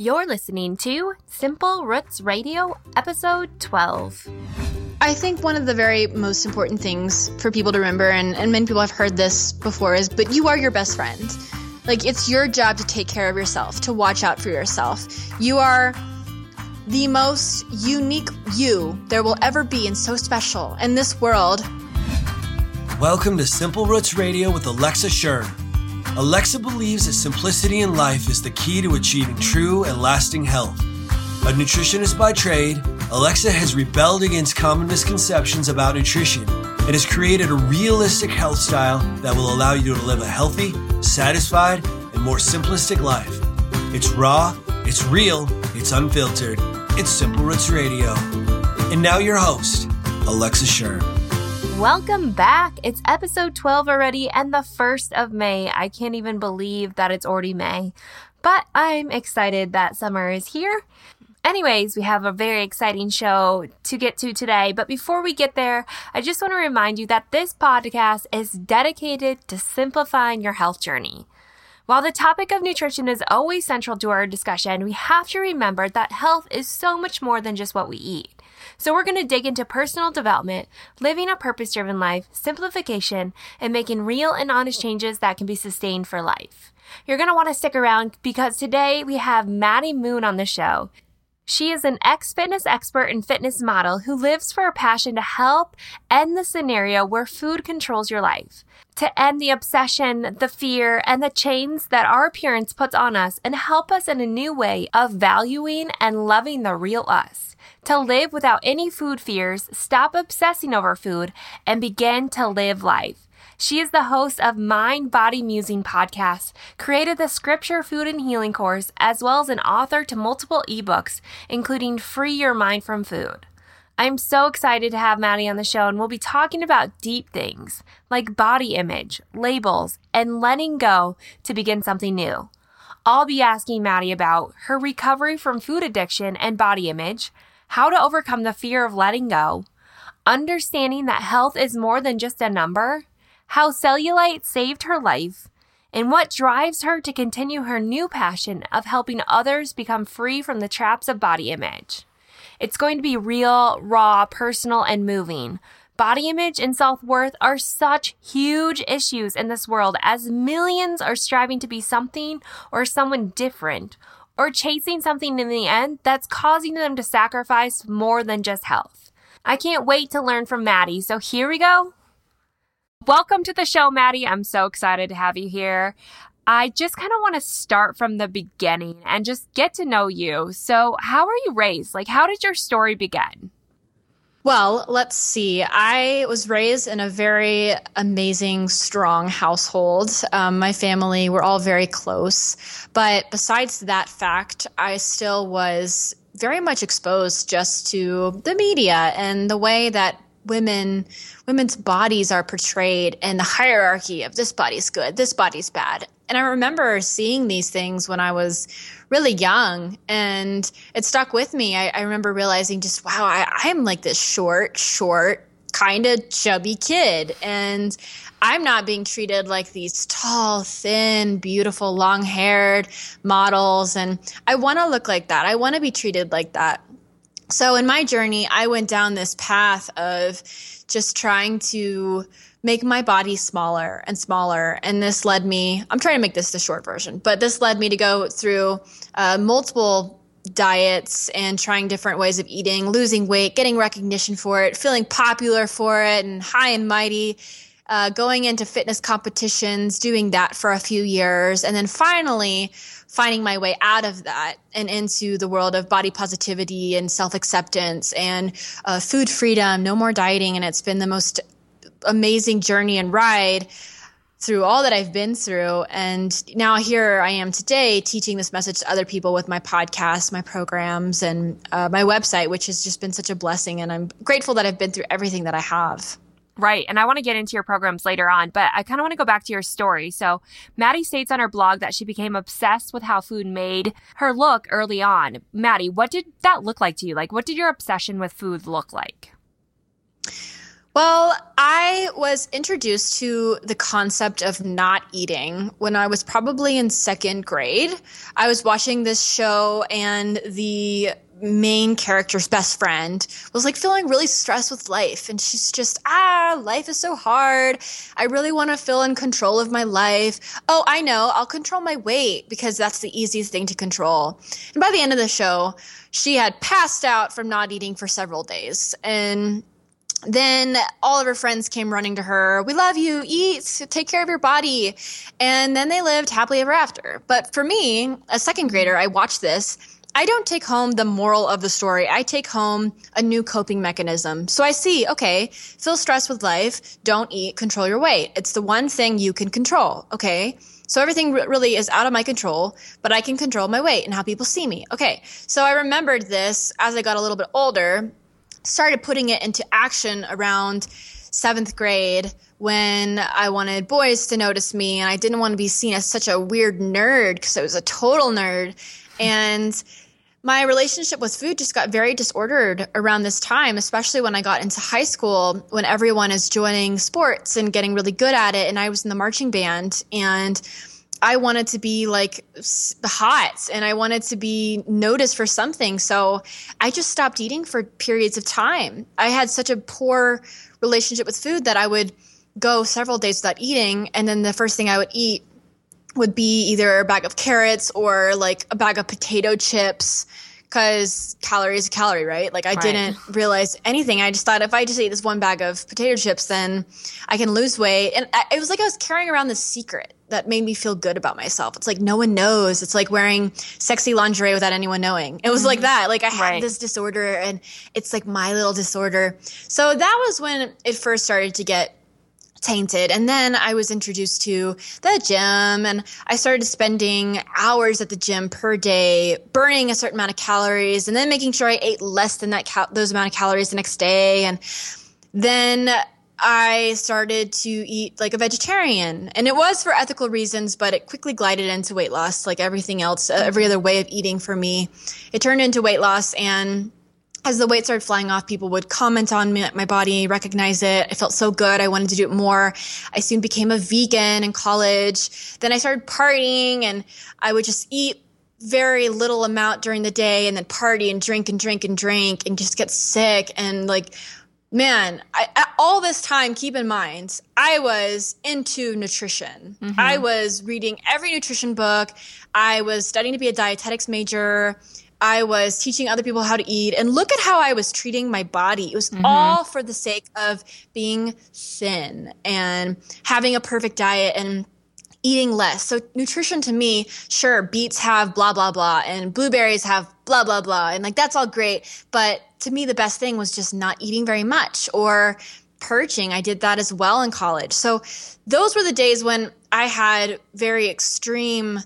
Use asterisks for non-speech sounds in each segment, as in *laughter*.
You're listening to Simple Roots Radio, episode 12. I think one of the very most important things for people to remember, and, and many people have heard this before, is but you are your best friend. Like, it's your job to take care of yourself, to watch out for yourself. You are the most unique you there will ever be, and so special in this world. Welcome to Simple Roots Radio with Alexa Schirm. Alexa believes that simplicity in life is the key to achieving true and lasting health. A nutritionist by trade, Alexa has rebelled against common misconceptions about nutrition and has created a realistic health style that will allow you to live a healthy, satisfied, and more simplistic life. It's raw, it's real, it's unfiltered. It's Simple Roots Radio. And now your host, Alexa Schirm. Welcome back. It's episode 12 already and the 1st of May. I can't even believe that it's already May, but I'm excited that summer is here. Anyways, we have a very exciting show to get to today. But before we get there, I just want to remind you that this podcast is dedicated to simplifying your health journey. While the topic of nutrition is always central to our discussion, we have to remember that health is so much more than just what we eat. So, we're going to dig into personal development, living a purpose driven life, simplification, and making real and honest changes that can be sustained for life. You're going to want to stick around because today we have Maddy Moon on the show. She is an ex fitness expert and fitness model who lives for a passion to help end the scenario where food controls your life, to end the obsession, the fear, and the chains that our appearance puts on us, and help us in a new way of valuing and loving the real us, to live without any food fears, stop obsessing over food, and begin to live life. She is the host of Mind Body Musing podcast, created the Scripture, Food, and Healing course, as well as an author to multiple ebooks, including Free Your Mind from Food. I'm so excited to have Maddy on the show, and we'll be talking about deep things like body image, labels, and letting go to begin something new. I'll be asking Maddy about her recovery from food addiction and body image, how to overcome the fear of letting go, understanding that health is more than just a number, how cellulite saved her life, and what drives her to continue her new passion of helping others become free from the traps of body image. It's going to be real, raw, personal, and moving. Body image and self worth are such huge issues in this world as millions are striving to be something or someone different or chasing something in the end that's causing them to sacrifice more than just health. I can't wait to learn from Maddy, so here we go. Welcome to the show, Maddy. I'm so excited to have you here. I just kind of want to start from the beginning and just get to know you. So, how were you raised? Like, how did your story begin? Well, let's see. I was raised in a very amazing, strong household. Um, my family were all very close. But besides that fact, I still was very much exposed just to the media and the way that women women's bodies are portrayed and the hierarchy of this body's good this body's bad and i remember seeing these things when i was really young and it stuck with me. I, I remember realizing just wow I, i'm like this short short kind of chubby kid and i'm not being treated like these tall thin beautiful long haired models and i want to look like that. I want to be treated like that. So in my journey, I went down this path of just trying to make my body smaller and smaller. And this led me, I'm trying to make this the short version, but this led me to go through uh, multiple diets and trying different ways of eating, losing weight, getting recognition for it, feeling popular for it, and high and mighty. Uh, going into fitness competitions, doing that for a few years, and then finally finding my way out of that and into the world of body positivity and self acceptance and uh, food freedom, no more dieting. And it's been the most amazing journey and ride through all that I've been through. And now here I am today teaching this message to other people with my podcast, my programs, and uh, my website, which has just been such a blessing. And I'm grateful that I've been through everything that I have. Right. And I want to get into your programs later on, but I kind of want to go back to your story. So, Maddy states on her blog that she became obsessed with how food made her look early on. Maddy, what did that look like to you? Like, what did your obsession with food look like? Well, I was introduced to the concept of not eating when I was probably in second grade. I was watching this show, and the main character's best friend was like feeling really stressed with life. And she's just, ah, life is so hard. I really want to feel in control of my life. Oh, I know, I'll control my weight because that's the easiest thing to control. And by the end of the show, she had passed out from not eating for several days. And then all of her friends came running to her. We love you. Eat. Take care of your body. And then they lived happily ever after. But for me, a second grader, I watched this. I don't take home the moral of the story. I take home a new coping mechanism. So I see, okay, feel stressed with life. Don't eat. Control your weight. It's the one thing you can control. Okay. So everything really is out of my control, but I can control my weight and how people see me. Okay. So I remembered this as I got a little bit older started putting it into action around seventh grade when I wanted boys to notice me and I didn't want to be seen as such a weird nerd because I was a total nerd. And my relationship with food just got very disordered around this time, especially when I got into high school when everyone is joining sports and getting really good at it. And I was in the marching band and I wanted to be like hot and I wanted to be noticed for something. So I just stopped eating for periods of time. I had such a poor relationship with food that I would go several days without eating. And then the first thing I would eat would be either a bag of carrots or like a bag of potato chips because calorie is a calorie, right? Like I right. didn't realize anything. I just thought if I just eat this one bag of potato chips, then I can lose weight. And it was like I was carrying around this secret that made me feel good about myself. It's like no one knows. It's like wearing sexy lingerie without anyone knowing. It was mm-hmm. like that. Like I had right. this disorder and it's like my little disorder. So that was when it first started to get tainted. And then I was introduced to the gym and I started spending hours at the gym per day, burning a certain amount of calories and then making sure I ate less than that cal- those amount of calories the next day. And then I started to eat like a vegetarian. And it was for ethical reasons, but it quickly glided into weight loss like everything else, uh, every other way of eating for me. It turned into weight loss and as the weight started flying off, people would comment on me, my body, recognize it. I felt so good. I wanted to do it more. I soon became a vegan in college. Then I started partying and I would just eat very little amount during the day and then party and drink and drink and drink and just get sick. And like, man, I, all this time, keep in mind, I was into nutrition. Mm-hmm. I was reading every nutrition book. I was studying to be a dietetics major. I was teaching other people how to eat. And look at how I was treating my body. It was mm-hmm. all for the sake of being thin and having a perfect diet and eating less. So nutrition to me, sure, beets have blah, blah, blah, and blueberries have blah, blah, blah. And like, that's all great. But to me, the best thing was just not eating very much or purging. I did that as well in college. So those were the days when I had very extreme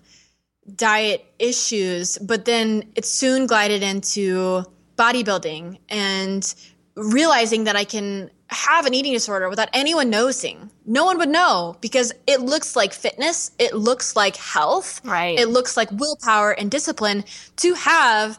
diet issues, but then it soon glided into bodybuilding and realizing that I can have an eating disorder without anyone noticing. No one would know because it looks like fitness, it looks like health, right? It looks like willpower and discipline to have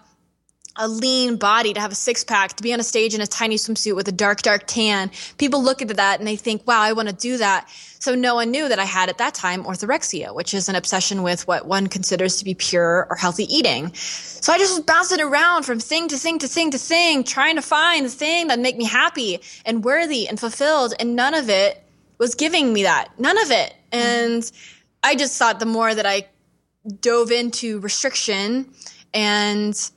a lean body, to have a six pack, to be on a stage in a tiny swimsuit with a dark, dark tan. People look at that and they think, wow, I want to do that. So no one knew that I had at that time orthorexia, which is an obsession with what one considers to be pure or healthy eating. So I just was bouncing around from thing to thing to thing to thing, trying to find the thing that make me happy and worthy and fulfilled. And none of it was giving me that. None of it. Mm-hmm. And I just thought the more that I dove into restriction and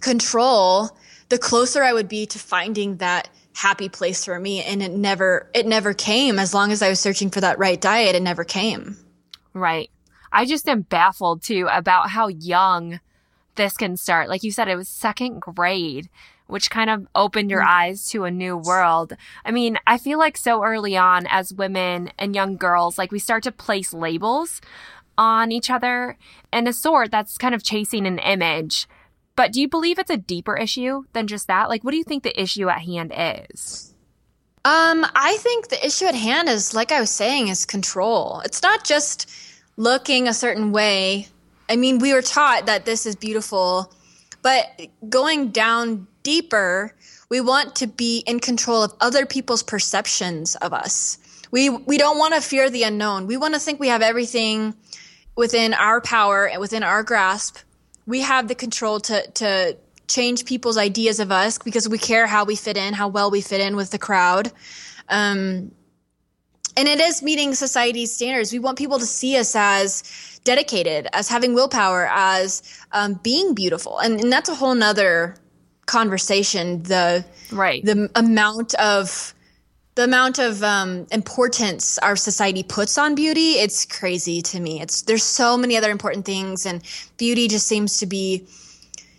control, the closer I would be to finding that happy place for me. And it never, it never came. As long as I was searching for that right diet, it never came. Right. I just am baffled too about how young this can start. Like you said, it was second grade, which kind of opened your mm-hmm. eyes to a new world. I mean, I feel like so early on as women and young girls, like we start to place labels on each other and a sort that's kind of chasing an image. But do you believe it's a deeper issue than just that? Like, what do you think the issue at hand is? Um, I think the issue at hand is, like I was saying, is control. It's not just looking a certain way. I mean, we were taught that this is beautiful, but going down deeper, We want to be in control of other people's perceptions of us. We we don't want to fear the unknown. We want to think we have everything within our power and within our grasp. We have the control to to change people's ideas of us because we care how we fit in, how well we fit in with the crowd. Um, and it is meeting society's standards. We want people to see us as dedicated, as having willpower, as um, being beautiful, and, and that's a whole nother conversation. The right the amount of the amount of um, importance our society puts on beauty it's crazy to me. It's there's so many other important things and beauty just seems to be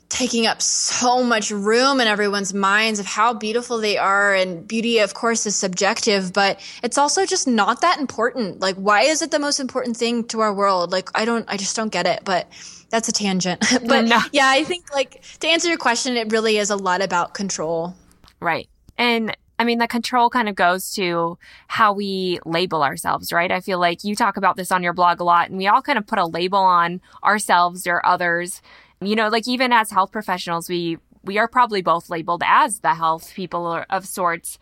taking up so much room in everyone's minds of how beautiful they are and beauty of course is subjective but it's also just not that important. Like why is it the most important thing to our world? Like i don't i just don't get it but that's a tangent. *laughs* But no. yeah i think like to answer your question it really is a lot about control. Right. And I mean, the control kind of goes to how we label ourselves, right? I feel like you talk about this on your blog a lot, and we all kind of put a label on ourselves or others you know, like even as health professionals, we we are probably both labeled as the health people of sorts.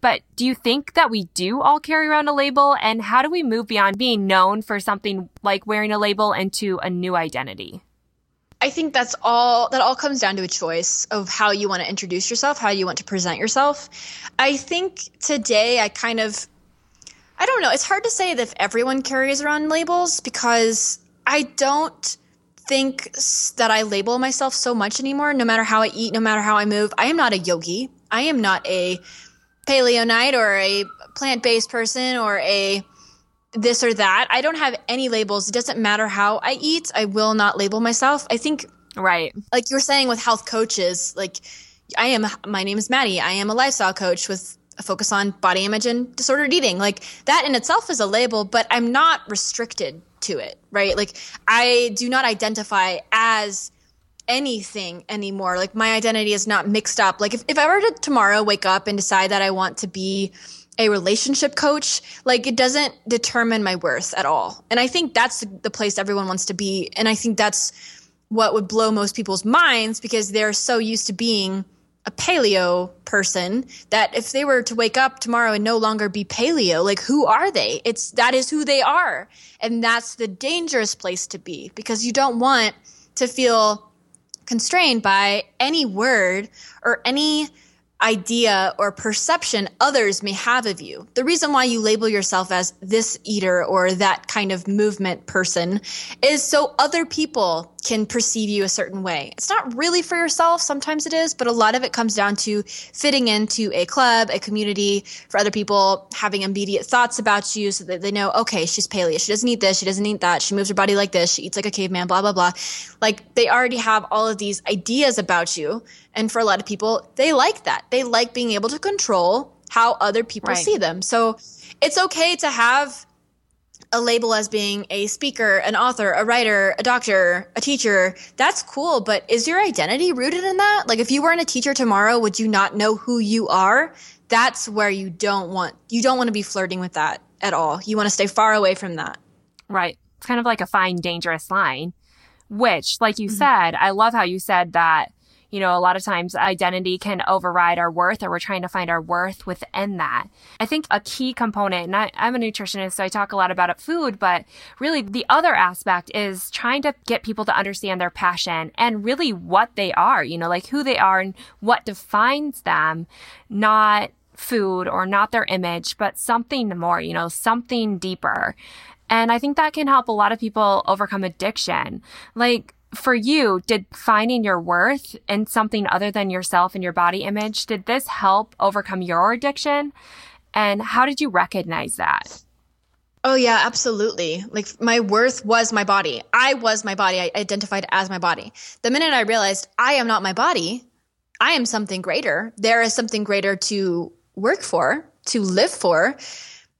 But do you think that we do all carry around a label? And how do we move beyond being known for something like wearing a label into a new identity? I think that's all that all comes down to a choice of how you want to introduce yourself, how you want to present yourself. I think today I kind of I don't know, it's hard to say that if everyone carries around labels because I don't think that I label myself so much anymore, no matter how I eat, no matter how I move. I am not a yogi. I am not a paleo night or a plant based person or a this or that. I don't have any labels. It doesn't matter how I eat. I will not label myself. I think, right. Like you're saying with health coaches, like I am, my name is Maddy. I am a lifestyle coach with a focus on body image and disordered eating. Like that in itself is a label, but I'm not restricted to it, right? Like I do not identify as anything anymore. Like my identity is not mixed up. Like if, if I were to tomorrow wake up and decide that I want to be a relationship coach, like it doesn't determine my worth at all. And I think that's the place everyone wants to be. And I think that's what would blow most people's minds because they're so used to being a paleo person that if they were to wake up tomorrow and no longer be paleo like who are they it's that is who they are and that's the dangerous place to be because you don't want to feel constrained by any word or any idea or perception others may have of you. The reason why you label yourself as this eater or that kind of movement person is so other people can perceive you a certain way. It's not really for yourself, sometimes it is, but a lot of it comes down to fitting into a club, a community, for other people having immediate thoughts about you so that they know, okay, she's paleo, she doesn't eat this, she doesn't eat that, she moves her body like this, she eats like a caveman, blah, blah, blah. Like they already have all of these ideas about you. And for a lot of people, they like that. They like being able to control how other people right. see them. So it's okay to have a label as being a speaker, an author, a writer, a doctor, a teacher, that's cool. But is your identity rooted in that? Like, if you weren't a teacher tomorrow, would you not know who you are? That's where you don't want, you don't want to be flirting with that at all. You want to stay far away from that. Right. It's kind of like a fine, dangerous line, which, like you mm-hmm. said, I love how you said that you know, a lot of times identity can override our worth or we're trying to find our worth within that. I think a key component, and I, am a nutritionist, so I talk a lot about food, but really the other aspect is trying to get people to understand their passion and really what they are, you know, like who they are and what defines them, not food or not their image, but something more, you know, something deeper. And I think that can help a lot of people overcome addiction. Like, for you, did finding your worth in something other than yourself and your body image, did this help overcome your addiction? And how did you recognize that? Oh yeah, absolutely. Like my worth was my body. I was my body. I identified as my body. The minute I realized I am not my body, I am something greater. There is something greater to work for, to live for.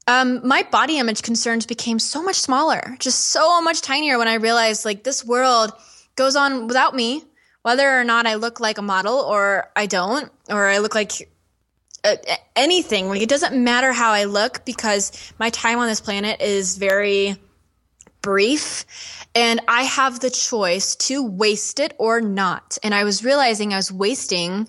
Um, my body image concerns became so much smaller, just so much tinier when I realized like this world goes on without me, whether or not I look like a model or I don't, or I look like uh, anything. Like it doesn't matter how I look because my time on this planet is very brief and I have the choice to waste it or not. And I was realizing I was wasting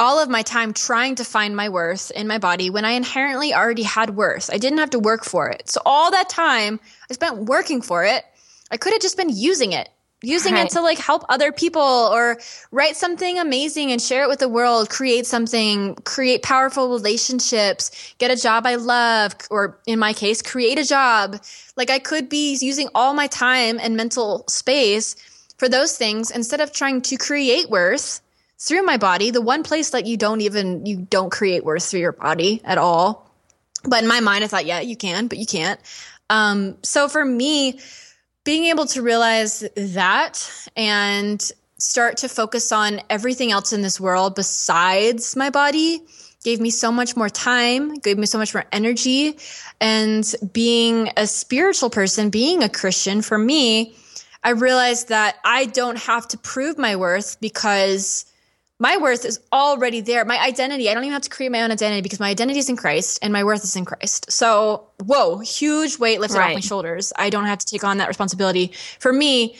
all of my time trying to find my worth in my body when I inherently already had worth. I didn't have to work for it. So all that time I spent working for it, I could have just been using it using right. it to like help other people or write something amazing and share it with the world create something create powerful relationships get a job i love or in my case create a job. Like i could be using all my time and mental space for those things instead of trying to create worth through my body the one place that you don't even you don't create worth through your body at all. But in my mind i thought yeah you can but you can't. Um, so for me being able to realize that and start to focus on everything else in this world besides my body gave me so much more time, gave me so much more energy. And being a spiritual person, being a Christian, for me, I realized that I don't have to prove my worth because my worth is already there. My identity, I don't even have to create my own identity because my identity is in Christ and my worth is in Christ. So, whoa, huge weight lifted right. off my shoulders. I don't have to take on that responsibility. For me,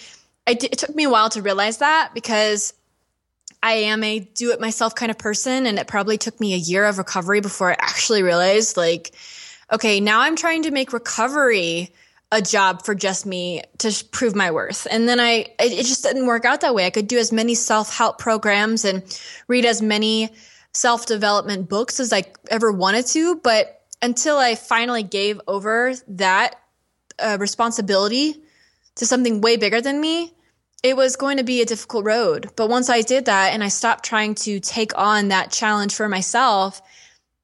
it took me a while to realize that because I am a do it myself kind of person. And it probably took me a year of recovery before I actually realized, like, okay, now I'm trying to make recovery a job for just me to prove my worth. And then I, it just didn't work out that way. I could do as many self help programs and read as many self development books as I ever wanted to. But until I finally gave over that uh, responsibility to something way bigger than me, it was going to be a difficult road. But once I did that and I stopped trying to take on that challenge for myself,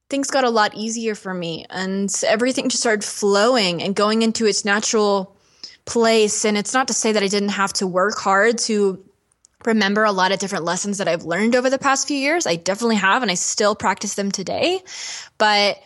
things got a lot easier for me and everything just started flowing and going into its natural place. And it's not to say that I didn't have to work hard to remember a lot of different lessons that I've learned over the past few years. I definitely have, and I still practice them today. But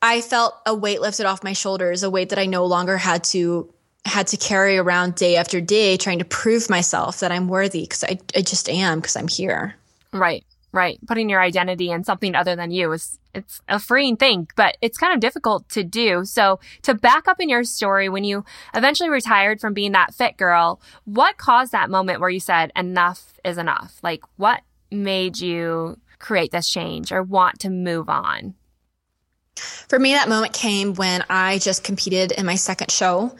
I felt a weight lifted off my shoulders, a weight that I no longer had to had to carry around day after day trying to prove myself that I'm worthy because I, I just am because I'm here. Right. Right. Putting your identity in something other than you is it's a freeing thing, but it's kind of difficult to do. So to back up in your story, when you eventually retired from being that fit girl, what caused that moment where you said enough is enough? Like what made you create this change or want to move on? For me, that moment came when I just competed in my second show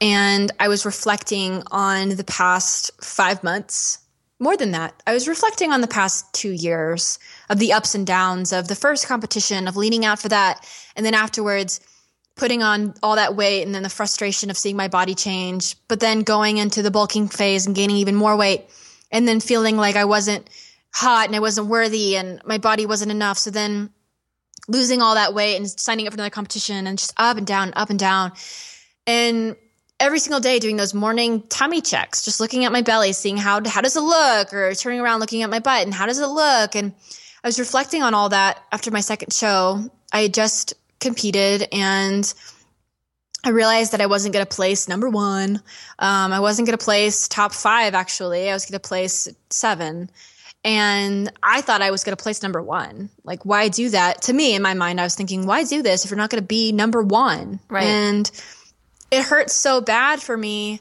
and I was reflecting on the past five months more than that, I was reflecting on the past two years of the ups and downs of the first competition, of leaning out for that, and then afterwards putting on all that weight and then the frustration of seeing my body change, but then going into the bulking phase and gaining even more weight, and then feeling like I wasn't hot and I wasn't worthy and my body wasn't enough. So then losing all that weight and signing up for another competition and just up and down, up and down. And every single day doing those morning tummy checks, just looking at my belly, seeing how how does it look, or turning around looking at my butt and how does it look. And I was reflecting on all that after my second show. I had just competed and I realized that I wasn't going to place number one. Um, I wasn't going to place top five, actually. I was going to place seven. And I thought I was going to place number one. Like, why do that? To me, in my mind, I was thinking, why do this if you're not going to be number one? Right. And it hurts so bad for me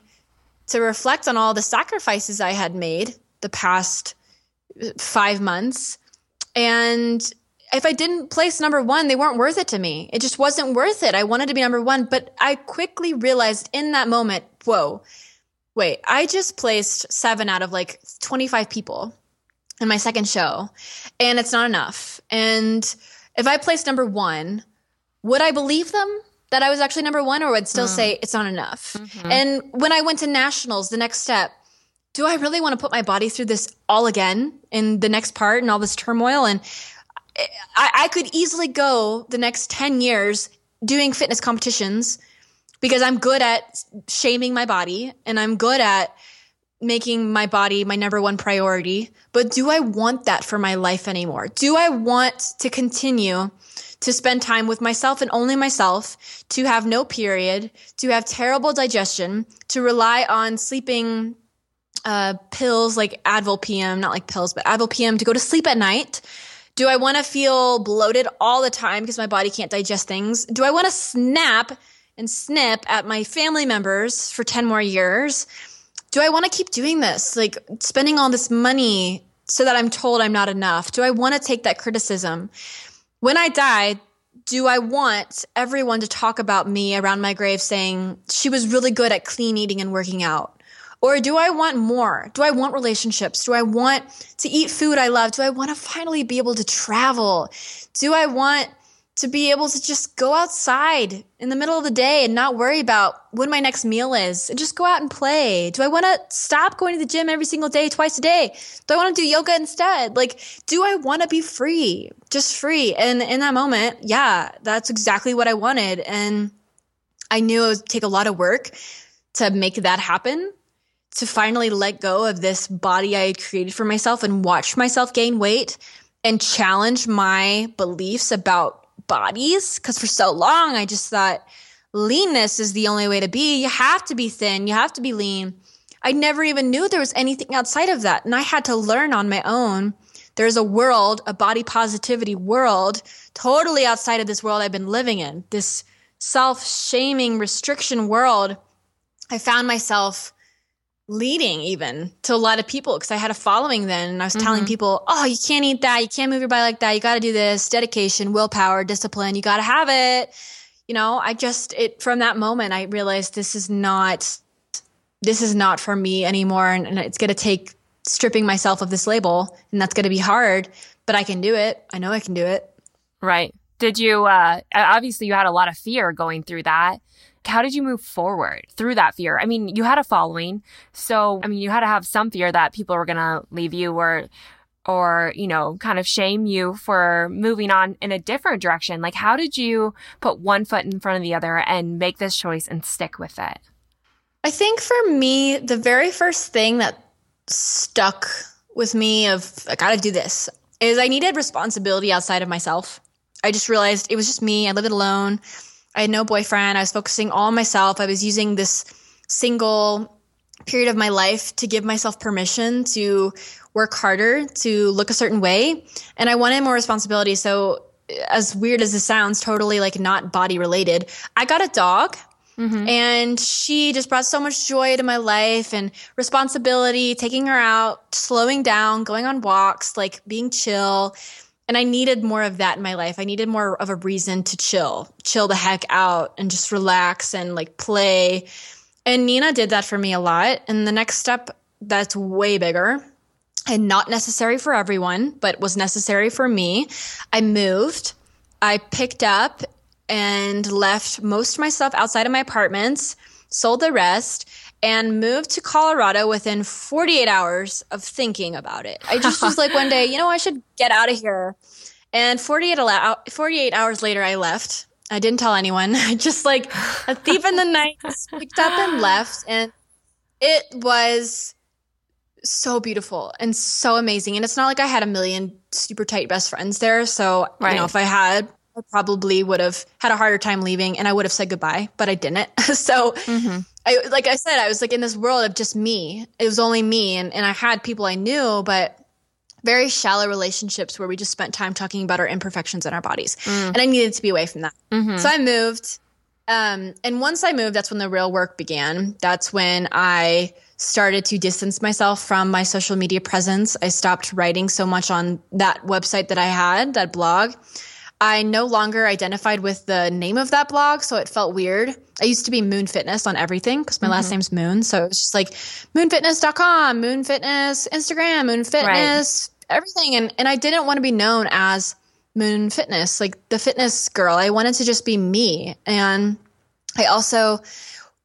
to reflect on all the sacrifices I had made the past five months. And if I didn't place number one, they weren't worth it to me. It just wasn't worth it. I wanted to be number one, but I quickly realized in that moment, whoa, wait, I just placed seven out of like 25 people in my second show, and it's not enough. And if I placed number one, would I believe them? That I was actually number one, or would still mm. say it's not enough. Mm-hmm. And when I went to nationals, the next step, do I really want to put my body through this all again in the next part and all this turmoil? And I, I could easily go the next 10 years doing fitness competitions because I'm good at shaming my body and I'm good at making my body my number one priority. But do I want that for my life anymore? Do I want to continue to spend time with myself and only myself, to have no period, to have terrible digestion, to rely on sleeping uh, pills like Advil PM, not like pills, but Advil PM to go to sleep at night? Do I want to feel bloated all the time because my body can't digest things? Do I want to snap and snip at my family members for 10 more years? Do I want to keep doing this? Like spending all this money so that I'm told I'm not enough? Do I want to take that criticism? When I die, do I want everyone to talk about me around my grave saying she was really good at clean eating and working out? Or do I want more? Do I want relationships? Do I want to eat food I love? Do I want to finally be able to travel? Do I want to be able to just go outside in the middle of the day and not worry about when my next meal is and just go out and play? Do I want to stop going to the gym every single day, twice a day? Do I want to do yoga instead? Like, do I want to be free? Just free. And in that moment, yeah, that's exactly what I wanted. And I knew it would take a lot of work to make that happen to finally let go of this body I had created for myself and watch myself gain weight and challenge my beliefs about bodies because for so long I just thought leanness is the only way to be. You have to be thin, you have to be lean. I never even knew there was anything outside of that. And I had to learn on my own. There's a world, a body positivity world, totally outside of this world I've been living in, this self shaming restriction world. I found myself leading even to a lot of people because I had a following then and I was mm-hmm. telling people, oh, you can't eat that. You can't move your body like that. You got to do this dedication, willpower, discipline. You got to have it. You know, I just, it, from that moment, I realized this is not, this is not for me anymore. And, and it's going to take stripping myself of this label and that's going to be hard, but I can do it. I know I can do it. Right. Did you, uh, obviously you had a lot of fear going through that how did you move forward through that fear? I mean, you had a following. So, I mean, you had to have some fear that people were going to leave you or, or, you know, kind of shame you for moving on in a different direction. Like, how did you put one foot in front of the other and make this choice and stick with it? I think for me, the very first thing that stuck with me of I got to do this is I needed responsibility outside of myself. I just realized it was just me. I lived it alone. I had no boyfriend. I was focusing all on myself. I was using this single period of my life to give myself permission to work harder, to look a certain way. And I wanted more responsibility. So, as weird as this sounds, totally like not body related, I got a dog. Mm-hmm. And she just brought so much joy to my life and responsibility, taking her out, slowing down, going on walks, like being chill. And I needed more of that in my life. I needed more of a reason to chill, chill the heck out and just relax and like play. And Nina did that for me a lot. And the next step that's way bigger and not necessary for everyone, but was necessary for me. I moved. I picked up and left most of my stuff outside of my apartments, sold the rest, and moved to Colorado within 48 hours of thinking about it. I just was like one day, you know, I should get out of here. And 48, 48 hours later, I left. I didn't tell anyone. *laughs* I just like a thief in the night picked up and left. And it was so beautiful and so amazing. And it's not like I had a million super tight best friends there. So, right. you know, if I had, I probably would have had a harder time leaving and I would have said goodbye, but I didn't. *laughs* so, mm-hmm. I, like I said, I was like in this world of just me. It was only me. And, and I had people I knew, but very shallow relationships where we just spent time talking about our imperfections in our bodies. Mm. And I needed to be away from that. Mm-hmm. So I moved. Um, and once I moved, that's when the real work began. That's when I started to distance myself from my social media presence. I stopped writing so much on that website that I had, that blog. I no longer identified with the name of that blog, so it felt weird. I used to be Moon Fitness on everything because my mm-hmm. last name's Moon. So it was just like moonfitness.com, Moon Fitness, Instagram, Moon Fitness, right. everything. And, and I didn't want to be known as Moon Fitness, like the fitness girl. I wanted to just be me. And I also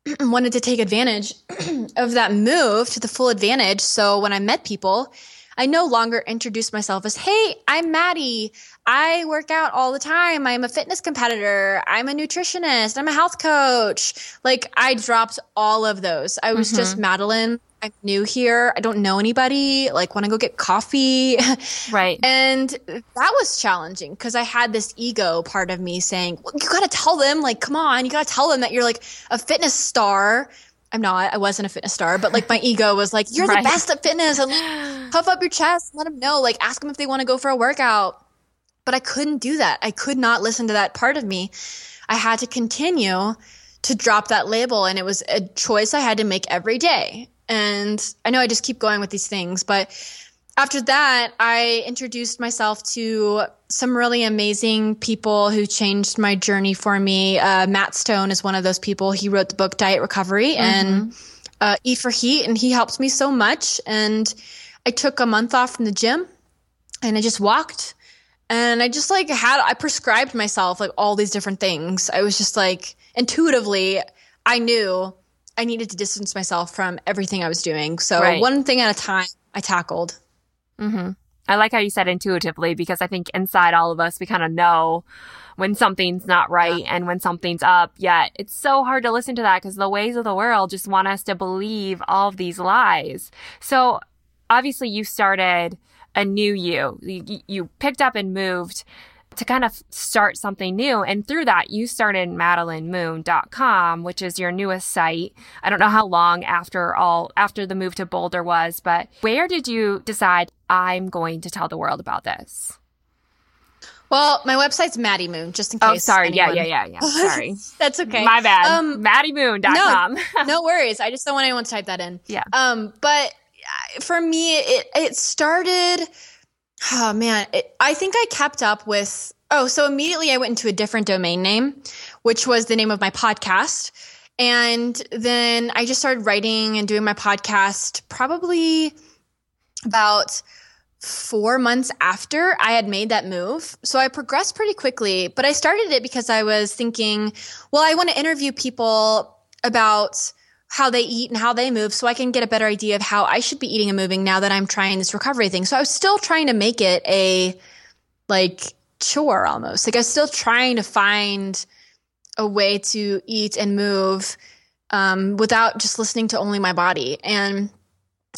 *clears throat* wanted to take advantage *clears throat* of that move to the full advantage. So when I met people, I no longer introduced myself as, Hey, I'm Maddy. I work out all the time. I'm a fitness competitor. I'm a nutritionist. I'm a health coach. Like I dropped all of those. I was mm-hmm. just Madeline. I'm new here. I don't know anybody. Like, want to go get coffee. Right. *laughs* and that was challenging because I had this ego part of me saying, well, you got to tell them, like, come on, you got to tell them that you're like a fitness star. I'm not. I wasn't a fitness star, but like my *laughs* ego was like, you're right. the best at fitness. And *gasps* puff up your chest, let them know. Like, ask them if they want to go for a workout. But I couldn't do that. I could not listen to that part of me. I had to continue to drop that label. And it was a choice I had to make every day. And I know I just keep going with these things, but after that, I introduced myself to some really amazing people who changed my journey for me. Uh, Matt Stone is one of those people. He wrote the book Diet Recovery mm-hmm. and uh, Eat for Heat, and he helped me so much. And I took a month off from the gym and I just walked and I just like had, I prescribed myself like all these different things. I was just like intuitively, I knew I needed to distance myself from everything I was doing. So right. one thing at a time I tackled. Mm-hmm. I like how you said intuitively because I think inside all of us, we kind of know when something's not right yeah. and when something's up. Yet it's so hard to listen to that because the ways of the world just want us to believe all of these lies. So obviously, you started a new you. You, you picked up and moved to kind of start something new. And through that, you started MadelineMoon.com, which is your newest site. I don't know how long after all, after the move to Boulder was, but where did you decide I'm going to tell the world about this? Well, my website's Maddy Moon, just in oh, case. Oh, sorry. Anyone... Yeah, yeah, yeah, yeah. *laughs* Sorry. That's okay. My bad. Um, MaddyMoon.com. no, no worries. I just don't want anyone to type that in. *laughs* Yeah. Um, but for me, it, it started – Oh man, it, I think I kept up with. Oh, so immediately I went into a different domain name, which was the name of my podcast. And then I just started writing and doing my podcast probably about four months after I had made that move. So I progressed pretty quickly, but I started it because I was thinking, well, I want to interview people about how they eat and how they move so I can get a better idea of how I should be eating and moving now that I'm trying this recovery thing. So I was still trying to make it a like chore almost. Like I was still trying to find a way to eat and move um, without just listening to only my body. And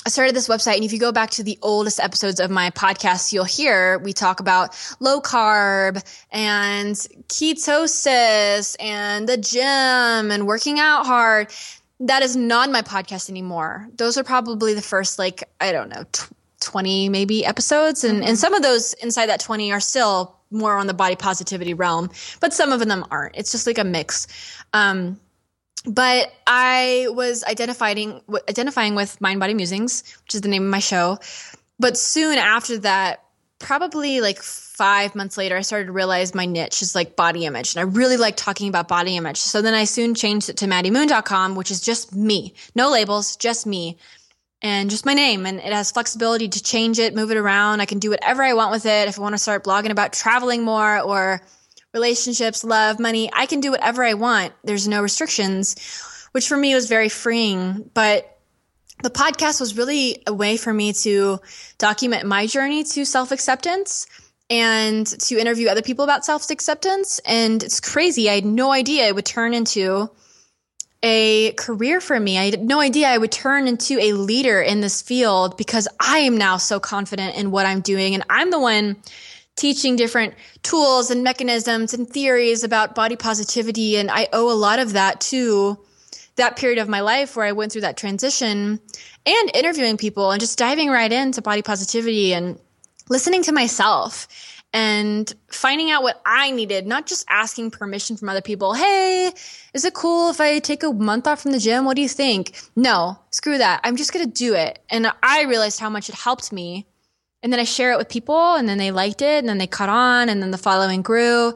I started this website, and if you go back to the oldest episodes of my podcast, you'll hear we talk about low carb and ketosis and the gym and working out hard that is not my podcast anymore. Those are probably the first like I don't know, tw- 20 maybe episodes and mm-hmm. and some of those inside that 20 are still more on the body positivity realm, but some of them aren't. It's just like a mix. Um, but I was identifying identifying with Mind Body Musings, which is the name of my show. But soon after that, probably like five months later, I started to realize my niche is like body image. And I really like talking about body image. So then I soon changed it to MaddyMoon.com, which is just me. No labels, just me. And just my name. And it has flexibility to change it, move it around. I can do whatever I want with it. If I want to start blogging about traveling more or relationships, love, money, I can do whatever I want. There's no restrictions, which for me was very freeing. But the podcast was really a way for me to document my journey to self acceptance and to interview other people about self acceptance. And it's crazy. I had no idea it would turn into a career for me. I had no idea I would turn into a leader in this field because I am now so confident in what I'm doing. And I'm the one teaching different tools and mechanisms and theories about body positivity. And I owe a lot of that to that period of my life where I went through that transition and interviewing people and just diving right into body positivity and listening to myself and finding out what I needed, not just asking permission from other people. Hey, is it cool if I take a month off from the gym? What do you think? No, screw that. I'm just going to do it. And I realized how much it helped me. And then I share it with people and then they liked it and then they caught on and then the following grew.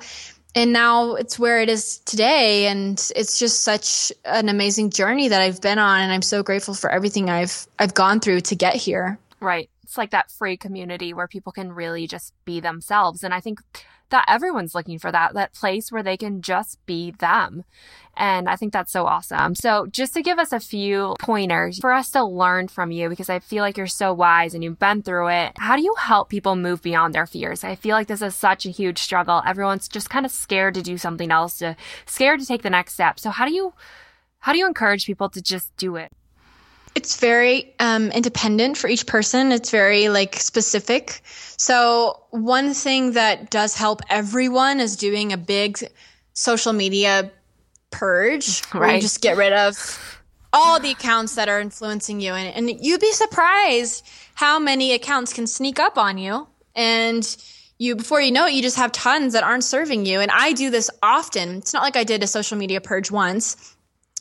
And now it's where it is today. And it's just such an amazing journey that I've been on. And I'm so grateful for everything I've, I've gone through to get here. Right it's like that free community where people can really just be themselves. And I think that everyone's looking for that, that place where they can just be them. And I think that's so awesome. So just to give us a few pointers for us to learn from you, because I feel like you're so wise and you've been through it. How do you help people move beyond their fears? I feel like this is such a huge struggle. Everyone's just kind of scared to do something else, to scared to take the next step. So how do you, how do you encourage people to just do it? It's very um, independent for each person. It's very like specific. So one thing that does help everyone is doing a big social media purge, right? Where you just get rid of all the accounts that are influencing you, and, and you'd be surprised how many accounts can sneak up on you and you before you know it you just have tons that aren't serving you and i do this often it's not like i did a social media purge once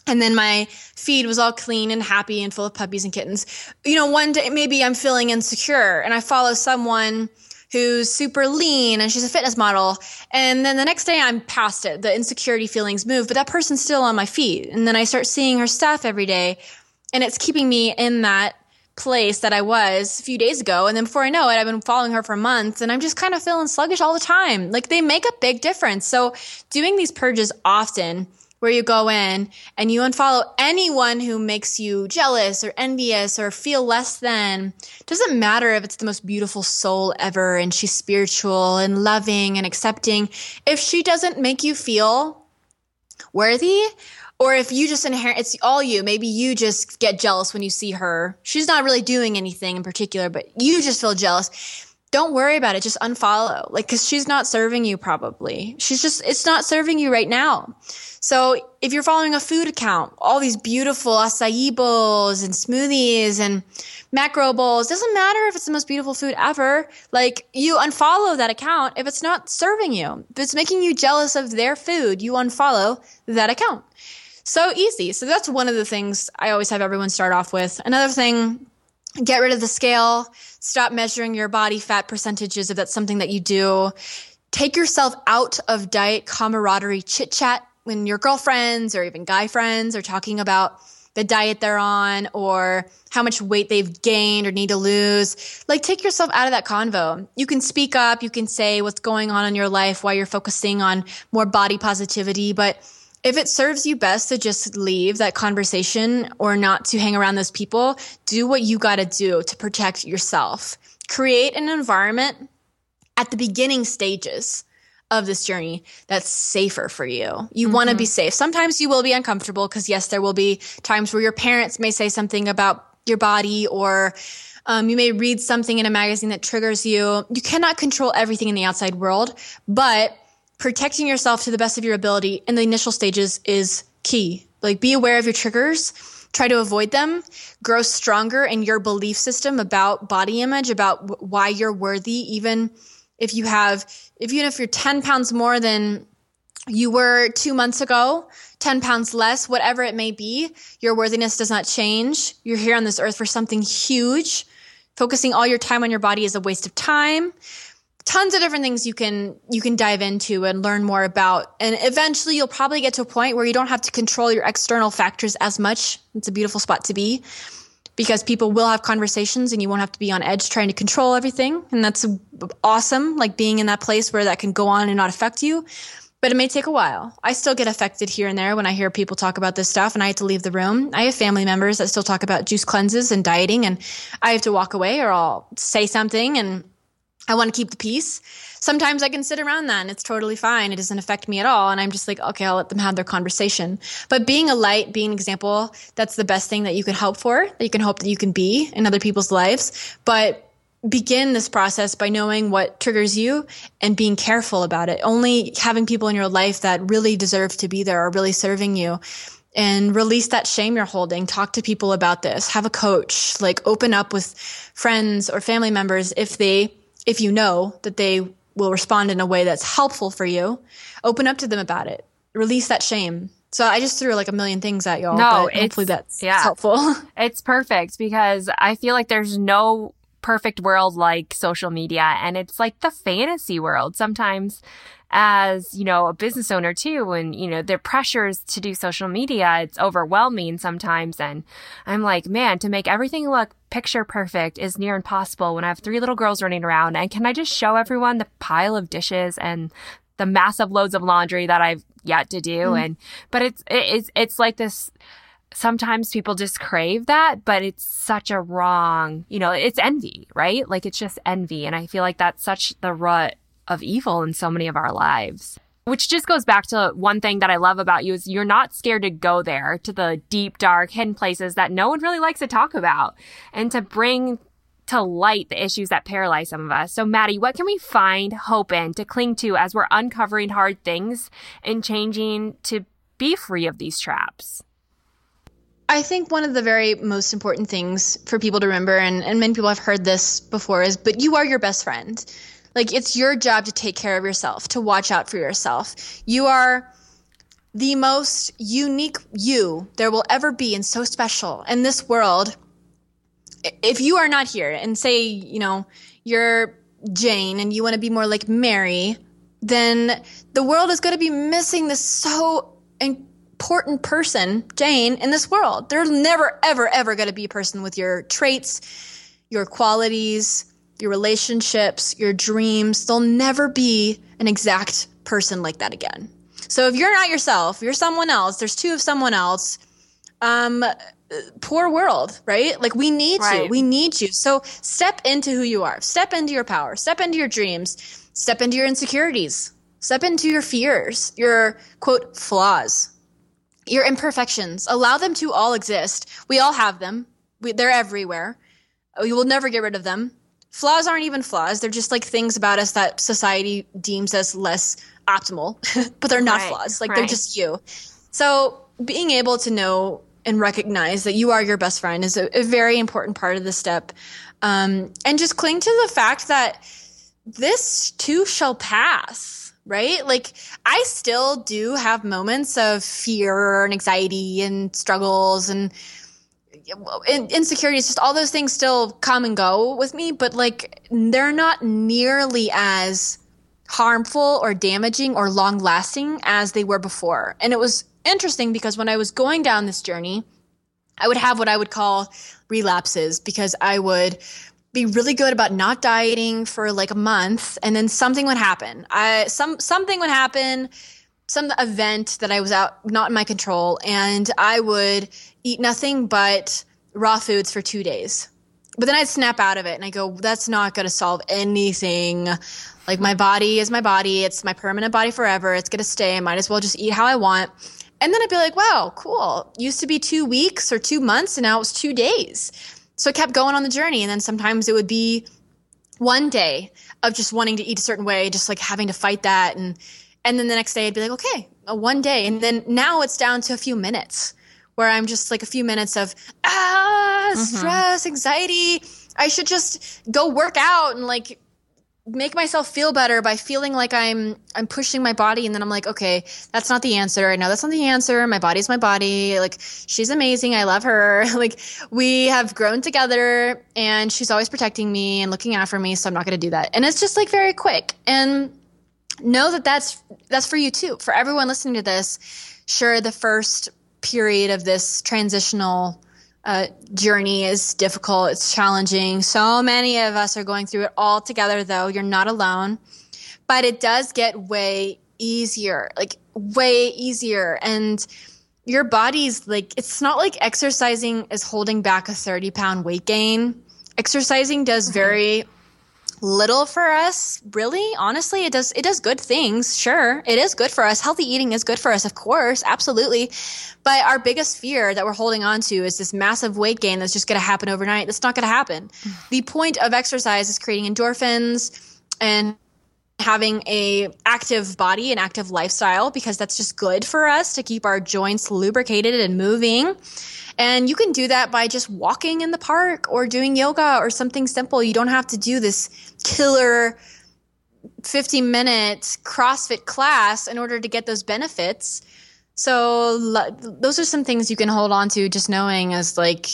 and then my feed was all clean and happy and full of puppies and kittens. You know, one day maybe I'm feeling insecure and I follow someone who's super lean and she's a fitness model. And then the next day I'm past it. The insecurity feelings move, but that person's still on my feed. And then I start seeing her stuff every day and it's keeping me in that place that I was a few days ago. And then before I know it, I've been following her for months and I'm just kind of feeling sluggish all the time. Like they make a big difference. So doing these purges often where you go in and you unfollow anyone who makes you jealous or envious or feel less than. Doesn't matter if it's the most beautiful soul ever and she's spiritual and loving and accepting. If she doesn't make you feel worthy, or if you just inherit, it's all you. Maybe you just get jealous when you see her. She's not really doing anything in particular, but you just feel jealous don't worry about it. Just unfollow. Like, cause she's not serving you probably. She's just, it's not serving you right now. So if you're following a food account, all these beautiful acai bowls and smoothies and macro bowls, doesn't matter if it's the most beautiful food ever. Like you unfollow that account if it's not serving you. If it's making you jealous of their food, you unfollow that account. So easy. So that's one of the things I always have everyone start off with. Another thing get rid of the scale, stop measuring your body fat percentages if that's something that you do. Take yourself out of diet camaraderie chit chat when your girlfriends or even guy friends are talking about the diet they're on or how much weight they've gained or need to lose. Like take yourself out of that convo. You can speak up, you can say what's going on in your life while you're focusing on more body positivity, but if it serves you best to just leave that conversation or not to hang around those people, do what you got to do to protect yourself. Create an environment at the beginning stages of this journey that's safer for you. You mm-hmm. want to be safe. Sometimes you will be uncomfortable because, yes, there will be times where your parents may say something about your body or um, you may read something in a magazine that triggers you. You cannot control everything in the outside world, but protecting yourself to the best of your ability in the initial stages is key. Like be aware of your triggers, try to avoid them, grow stronger in your belief system about body image, about w- why you're worthy, even if you have, if even if you're 10 pounds more than you were two months ago, 10 pounds less, whatever it may be, your worthiness does not change. You're here on this earth for something huge. Focusing all your time on your body is a waste of time tons of different things you can you can dive into and learn more about and eventually you'll probably get to a point where you don't have to control your external factors as much it's a beautiful spot to be because people will have conversations and you won't have to be on edge trying to control everything and that's awesome like being in that place where that can go on and not affect you but it may take a while. I still get affected here and there when I hear people talk about this stuff and I have to leave the room. I have family members that still talk about juice cleanses and dieting and I have to walk away or I'll say something and I want to keep the peace. Sometimes I can sit around that and it's totally fine. It doesn't affect me at all. And I'm just like, okay, I'll let them have their conversation. But being a light, being an example, that's the best thing that you can hope for, that you can hope that you can be in other people's lives. But begin this process by knowing what triggers you and being careful about it. Only having people in your life that really deserve to be there are really serving you and release that shame you're holding. Talk to people about this. Have a coach, like open up with friends or family members if they if you know that they will respond in a way that's helpful for you, open up to them about it. Release that shame. So I just threw like a million things at y'all. No, hopefully that's yeah, helpful. *laughs* it's perfect because I feel like there's no perfect world like social media and it's like the fantasy world. Sometimes as, you know, a business owner too. And, you know, the pressures to do social media, it's overwhelming sometimes. And I'm like, man, to make everything look picture perfect is near impossible when I have three little girls running around. And can I just show everyone the pile of dishes and the massive loads of laundry that I've yet to do? Mm. And, but it's, it's, it's like this, sometimes people just crave that, but it's such a wrong, you know, it's envy, right? Like it's just envy. And I feel like that's such the rut of evil in so many of our lives. Which just goes back to one thing that I love about you is you're not scared to go there to the deep, dark, hidden places that no one really likes to talk about and to bring to light the issues that paralyze some of us. So, Maddy, what can we find hope in to cling to as we're uncovering hard things and changing to be free of these traps? I think one of the very most important things for people to remember, and, and many people have heard this before, is but you are your best friend. Like it's your job to take care of yourself, to watch out for yourself. You are the most unique you there will ever be and so special in this world. If you are not here and say, you know, you're Jane and you want to be more like Mary, then the world is going to be missing this so important person, Jane, in this world. There's never, ever, ever going to be a person with your traits, your qualities, your relationships, your dreams. There'll never be an exact person like that again. So if you're not yourself, you're someone else, there's two of someone else, um, poor world, right? Like we need right. you. We need you. So step into who you are. Step into your power. Step into your dreams. Step into your insecurities. Step into your fears, your quote flaws, your imperfections. Allow them to all exist. We all have them. We, they're everywhere. We will never get rid of them. Flaws aren't even flaws. They're just like things about us that society deems as less optimal, *laughs* but they're not right, flaws. Like right. they're just you. So being able to know and recognize that you are your best friend is a, a very important part of the step. Um, and just cling to the fact that this too shall pass, right? Like I still do have moments of fear and anxiety and struggles and insecurities, just all those things still come and go with me, but like they're not nearly as harmful or damaging or long lasting as they were before. And it was interesting because when I was going down this journey, I would have what I would call relapses because I would be really good about not dieting for like a month and then something would happen. I some something would happen, some event that I was out not in my control and I would eat nothing but raw foods for 2 days. But then I'd snap out of it and I go that's not going to solve anything. Like my body is my body. It's my permanent body forever. It's going to stay. I might as well just eat how I want. And then I'd be like, wow, cool. Used to be two weeks or two months, and now it's two days. So I kept going on the journey. And then sometimes it would be one day of just wanting to eat a certain way, just like having to fight that. And, and then the next day I'd be like, okay, one day. And then now it's down to a few minutes where I'm just like a few minutes of, ah, mm-hmm. stress, anxiety. I should just go work out and like make myself feel better by feeling like I'm I'm pushing my body and then I'm like, okay, that's not the answer. I know that's not the answer. My body's my body. Like she's amazing. I love her. *laughs* like we have grown together and she's always protecting me and looking after me, so I'm not going to do that. And it's just like very quick. And know that that's that's for you too. For everyone listening to this, sure the first period of this transitional uh, journey is difficult. It's challenging. So many of us are going through it all together, though. You're not alone. But it does get way easier, like way easier. And your body's like, it's not like exercising is holding back a 30 pound weight gain. Exercising does very little for us really honestly it does it does good things sure it is good for us healthy eating is good for us of course absolutely but our biggest fear that we're holding on to is this massive weight gain that's just going to happen overnight that's not going to happen. *sighs* The point of exercise is creating endorphins and having a active body and active lifestyle because that's just good for us to keep our joints lubricated and moving and you can do that by just walking in the park or doing yoga or something simple. You don't have to do this killer 50 minute CrossFit class in order to get those benefits. So those are some things you can hold on to just knowing as like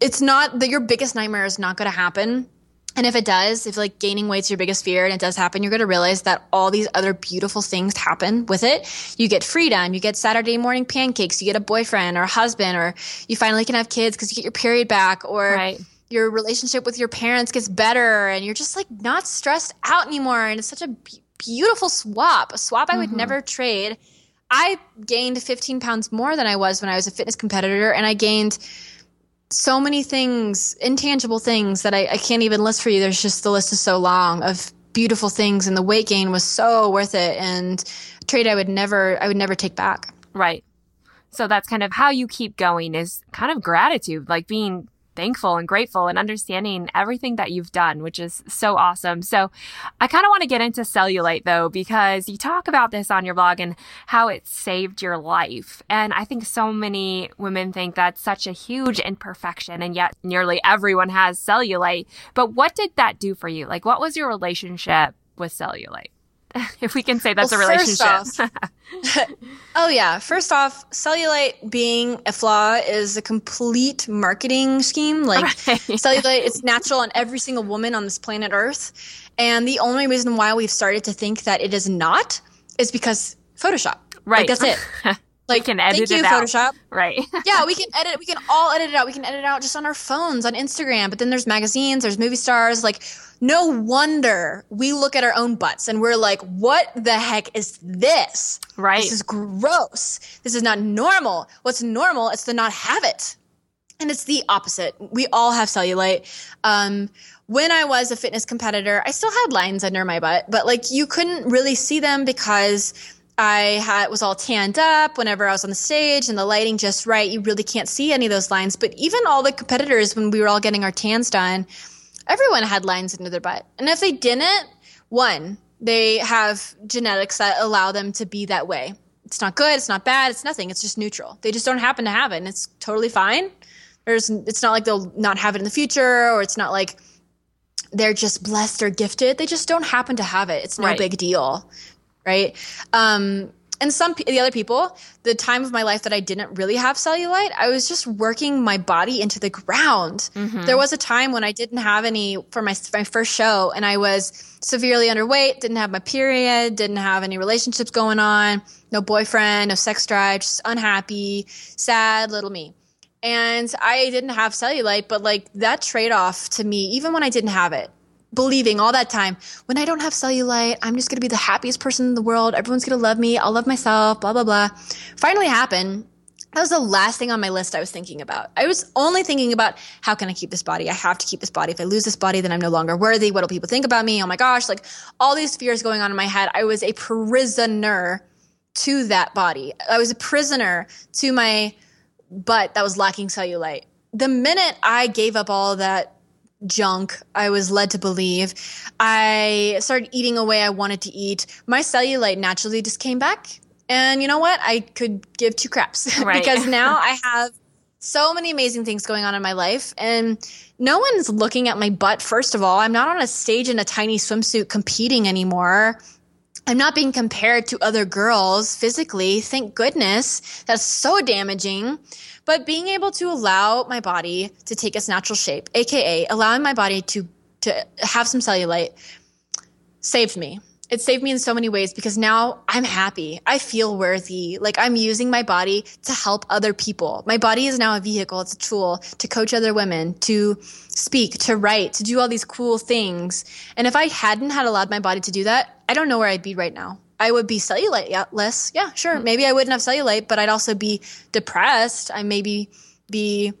it's not that your biggest nightmare is not going to happen and if it does, if like gaining weight's your biggest fear and it does happen, you're going to realize that all these other beautiful things happen with it. You get freedom, you get Saturday morning pancakes, you get a boyfriend or a husband, or you finally can have kids because you get your period back, or right. your relationship with your parents gets better and you're just like not stressed out anymore. And it's such a beautiful swap, a swap I would mm-hmm. never trade. I gained 15 pounds more than I was when I was a fitness competitor, and I gained so many things, intangible things that I, I can't even list for you. There's just the list is so long of beautiful things, and the weight gain was so worth it, and trade I would never, I would never take back. Right. So that's kind of how you keep going is kind of gratitude, like being thankful and grateful and understanding everything that you've done, which is so awesome. So I kind of want to get into cellulite though, because you talk about this on your blog and how it saved your life. And I think so many women think that's such a huge imperfection. And yet nearly everyone has cellulite. But what did that do for you? Like, what was your relationship with cellulite? *laughs* if we can say that's well, a relationship. Off, *laughs* oh yeah. First off, cellulite being a flaw is a complete marketing scheme. *laughs* Like right. cellulite, it's natural on every single woman on this planet Earth, and the only reason why we've started to think that it is not is because Photoshop. Right. Like, that's it. Like, we can edit thank you, out. Photoshop. Right. *laughs* yeah, we can edit. We can all edit it out. We can edit it out just on our phones, on Instagram. But then there's magazines, there's movie stars. Like, no wonder we look at our own butts and we're like, what the heck is this? Right. This is gross. This is not normal. What's normal is to not have it. And it's the opposite. We all have cellulite. Um, when I was a fitness competitor, I still had lines under my butt, but like you couldn't really see them because I had was all tanned up whenever I was on the stage and the lighting just right. You really can't see any of those lines. But even all the competitors, when we were all getting our tans done, everyone had lines under their butt. And if they didn't, one, they have genetics that allow them to be that way. It's not good, it's not bad, it's nothing. It's just neutral. They just don't happen to have it, and it's totally fine. There's it's not like they'll not have it in the future, or it's not like they're just blessed or gifted. They just don't happen to have it. It's no right. big deal right? Um, and some the other people, the time of my life that I didn't really have cellulite, I was just working my body into the ground. Mm-hmm. There was a time when I didn't have any for my my first show, and I was severely underweight, didn't have my period, didn't have any relationships going on, no boyfriend, no sex drive, just unhappy, sad little me. And I didn't have cellulite, but like that trade off to me, even when I didn't have it, believing all that time when I don't have cellulite, I'm just going to be the happiest person in the world. Everyone's going to love me. I'll love myself, blah, blah, blah. Finally happened. That was the last thing on my list I was thinking about. I was only thinking about how can I keep this body? I have to keep this body. If I lose this body, then I'm no longer worthy. What will people think about me? Oh my gosh, like all these fears going on in my head. I was a prisoner to that body. I was a prisoner to my butt that was lacking cellulite. The minute I gave up all that junk I was led to believe. I started eating away I wanted to eat. My cellulite naturally just came back. And you know what? I could give two craps *laughs* right. because now *laughs* I have so many amazing things going on in my life and no one's looking at my butt first of all. I'm not on a stage in a tiny swimsuit competing anymore. I'm not being compared to other girls physically. Thank goodness. That's so damaging. But being able to allow my body to take its natural shape, aka allowing my body to to have some cellulite, saved me. It saved me in so many ways because now I'm happy. I feel worthy. Like I'm using my body to help other people. My body is now a vehicle. It's a tool to coach other women, to speak, to write, to do all these cool things. And if I hadn't had allowed my body to do that, I don't know where I'd be right now. I would be cellulite yeah, less. Yeah, sure. Mm-hmm. Maybe I wouldn't have cellulite, but I'd also be depressed. I maybe be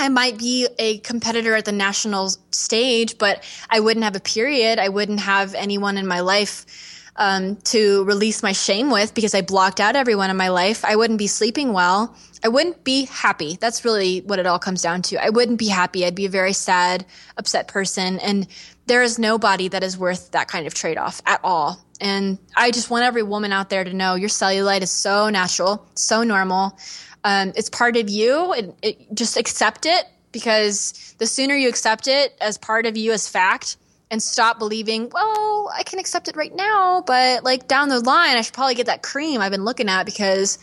I might be a competitor at the national stage, but I wouldn't have a period. I wouldn't have anyone in my life um, to release my shame with because I blocked out everyone in my life. I wouldn't be sleeping well. I wouldn't be happy. That's really what it all comes down to. I wouldn't be happy. I'd be a very sad, upset person. And there is nobody that is worth that kind of trade off at all. And I just want every woman out there to know your cellulite is so natural, so normal. Um, it's part of you. And it, just accept it because the sooner you accept it as part of you as fact and stop believing, well, I can accept it right now, but like down the line, I should probably get that cream I've been looking at because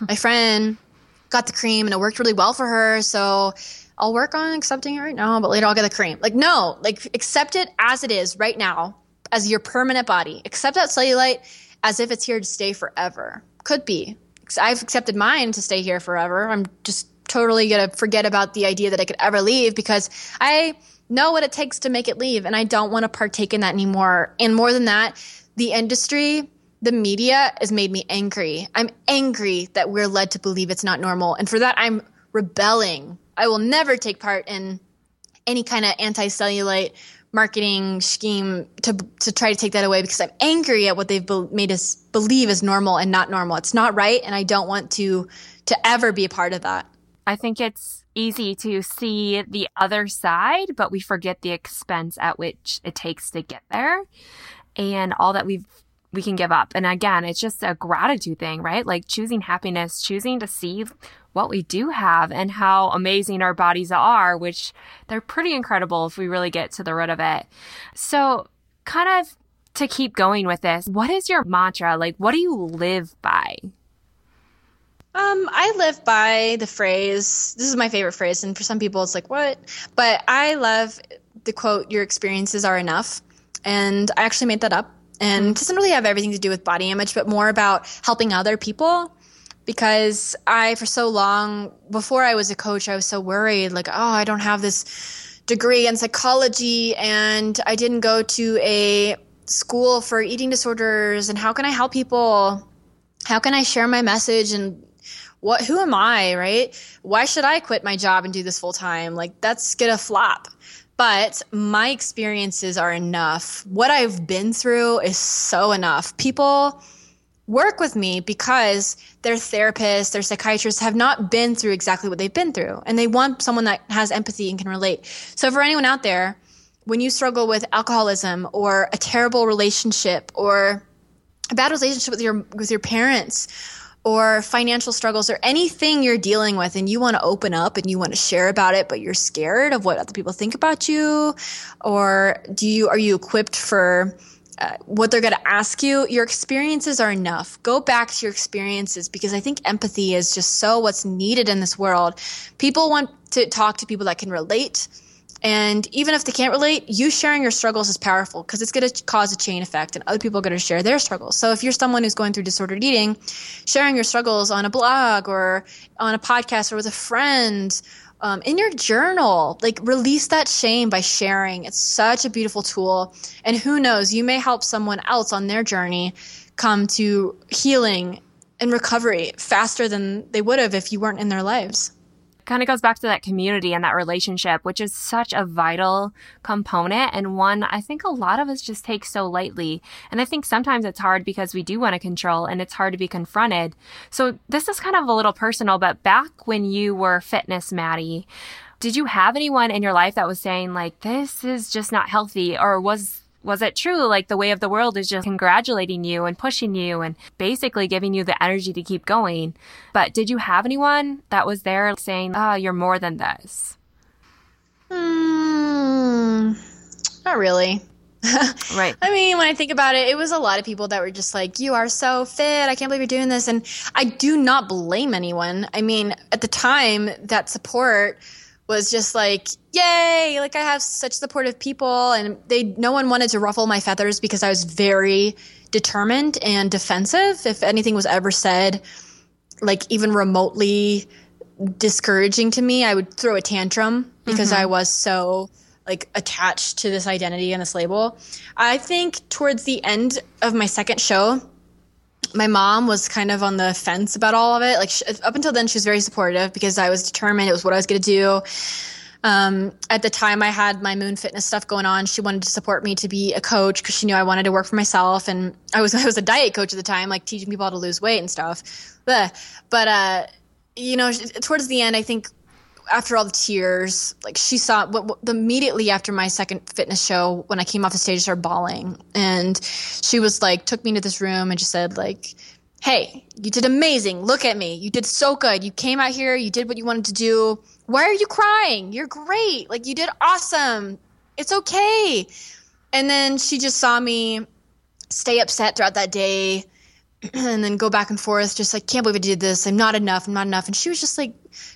*laughs* my friend got the cream and it worked really well for her. So I'll work on accepting it right now, but later I'll get the cream. Like, no, like accept it as it is right now as your permanent body. Accept that cellulite as if it's here to stay forever. Could be. I've accepted mine to stay here forever. I'm just totally going to forget about the idea that I could ever leave because I know what it takes to make it leave and I don't want to partake in that anymore. And more than that, the industry, the media has made me angry. I'm angry that we're led to believe it's not normal. And for that, I'm rebelling. I will never take part in any kind of anti cellulite marketing scheme to to try to take that away because I'm angry at what they've be- made us believe is normal and not normal. It's not right, and I don't want to to ever be a part of that. I think it's easy to see the other side, but we forget the expense at which it takes to get there and all that we've we can give up. And again, it's just a gratitude thing, right? Like choosing happiness, choosing to see what we do have and how amazing our bodies are, which they're pretty incredible if we really get to the root of it. So, kind of to keep going with this, what is your mantra? Like, what do you live by? Um, I live by the phrase. This is my favorite phrase, and for some people, it's like what? But I love the quote: "Your experiences are enough." And I actually made that up, and doesn't really have everything to do with body image, but more about helping other people. Because I, for so long, before I was a coach, I was so worried, like, oh, I don't have this degree in psychology, and I didn't go to a school for eating disorders, and how can I help people? How can I share my message and what who am I, right? Why should I quit my job and do this full time? Like that's gonna flop. But my experiences are enough. What I've been through is so enough. People work with me because their therapists, their psychiatrists have not been through exactly what they've been through. And they want someone that has empathy and can relate. So for anyone out there, when you struggle with alcoholism or a terrible relationship or a bad relationship with your with your parents or financial struggles or anything you're dealing with and you want to open up and you want to share about it but you're scared of what other people think about you or do you are you equipped for uh, what they're going to ask you your experiences are enough go back to your experiences because i think empathy is just so what's needed in this world people want to talk to people that can relate and even if they can't relate, you sharing your struggles is powerful because it's going to cause a chain effect and other people are going to share their struggles. So if you're someone who's going through disordered eating, sharing your struggles on a blog or on a podcast or with a friend, um, in your journal, like release that shame by sharing. It's such a beautiful tool. And who knows, you may help someone else on their journey come to healing and recovery faster than they would have if you weren't in their lives kind of goes back to that community and that relationship, which is such a vital component and one I think a lot of us just take so lightly. And I think sometimes it's hard because we do want to control and it's hard to be confronted. So this is kind of a little personal, but back when you were fitness Maddy, did you have anyone in your life that was saying like, this is just not healthy or was was it true? Like the way of the world is just congratulating you and pushing you and basically giving you the energy to keep going. But did you have anyone that was there saying, ah, oh, you're more than this? Hmm, not really. *laughs* right. I mean, when I think about it, it was a lot of people that were just like, you are so fit. I can't believe you're doing this. And I do not blame anyone. I mean, at the time, that support was just like, yay, like I have such supportive people and they no one wanted to ruffle my feathers because I was very determined and defensive. If anything was ever said like even remotely discouraging to me, I would throw a tantrum because mm-hmm. I was so like attached to this identity and this label. I think towards the end of my second show, my mom was kind of on the fence about all of it. Like she, up until then, she was very supportive because I was determined it was what I was going to do. Um, at the time, I had my Moon Fitness stuff going on. She wanted to support me to be a coach because she knew I wanted to work for myself, and I was *laughs* I was a diet coach at the time, like teaching people how to lose weight and stuff. But but uh, you know, towards the end, I think after all the tears, like she saw what, what, immediately after my second fitness show, when I came off the stage, started bawling, and she was like, took me into this room and just said like, "Hey, you did amazing. Look at me. You did so good. You came out here. You did what you wanted to do. Why are you crying? You're great. Like you did awesome. It's okay." And then she just saw me stay upset throughout that day *clears throat* and then go back and forth, just like, can't believe I did this. I'm not enough. I'm not enough. And she was just like,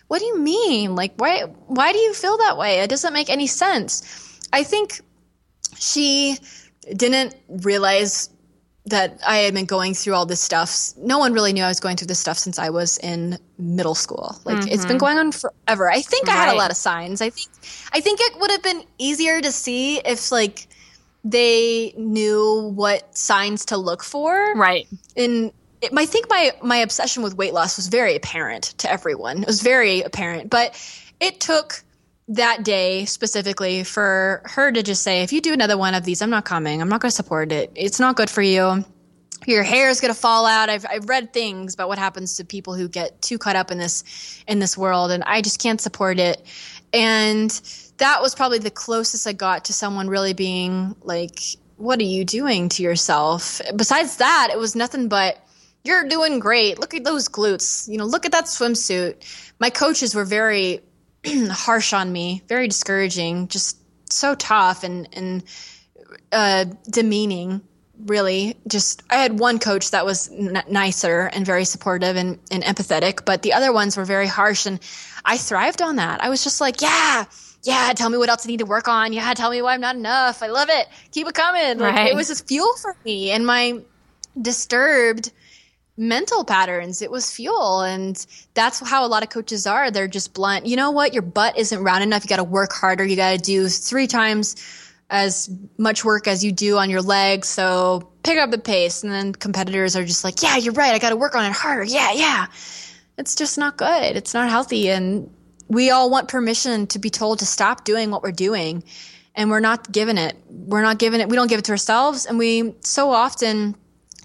what do you mean? Like, why, why do you feel that way? It doesn't make any sense. I think she didn't realize that I had been going through all this stuff. No one really knew I was going through this stuff since I was in middle school. Like mm-hmm. it's been mm-hmm. going on forever. I think right. I had a lot of signs. I think I think it would have been easier to see if like they knew what signs to look for. Right. And it, I think my my obsession with weight loss was very apparent to everyone. It was very apparent, but it took that day specifically for her to just say, if you do another one of these, I'm not coming. I'm not going to support it. It's not good for you. Your hair is going to fall out. I've, I've read things about what happens to people who get too caught up in this in this world, and I just can't support it. And that was probably the closest I got to someone really being like, what are you doing to yourself? Besides that, it was nothing but, you're doing great. Look at those glutes. You know, look at that swimsuit. My coaches were very *clears throat* harsh on me, very discouraging, just so tough and, and uh, demeaning. really just i had one coach that was n- nicer and very supportive and, and empathetic but the other ones were very harsh and i thrived on that i was just like yeah yeah tell me what else i need to work on. Yeah tell me why i'm not enough. I love it. Keep it coming. Like Right. it was just fuel for me and my disturbed mental patterns. It was fuel. And that's how a lot of coaches are. They're just blunt. You know what? Your butt isn't round enough. You got to work harder. You got to do three times as much work as you do on your legs. So pick up the pace. And then competitors are just like yeah you're right. I got to work on it harder. Yeah yeah. It's just not good. It's not healthy. And we all want permission to be told to stop doing what we're doing and we're not given it we're not given it we don't give it to ourselves and we so often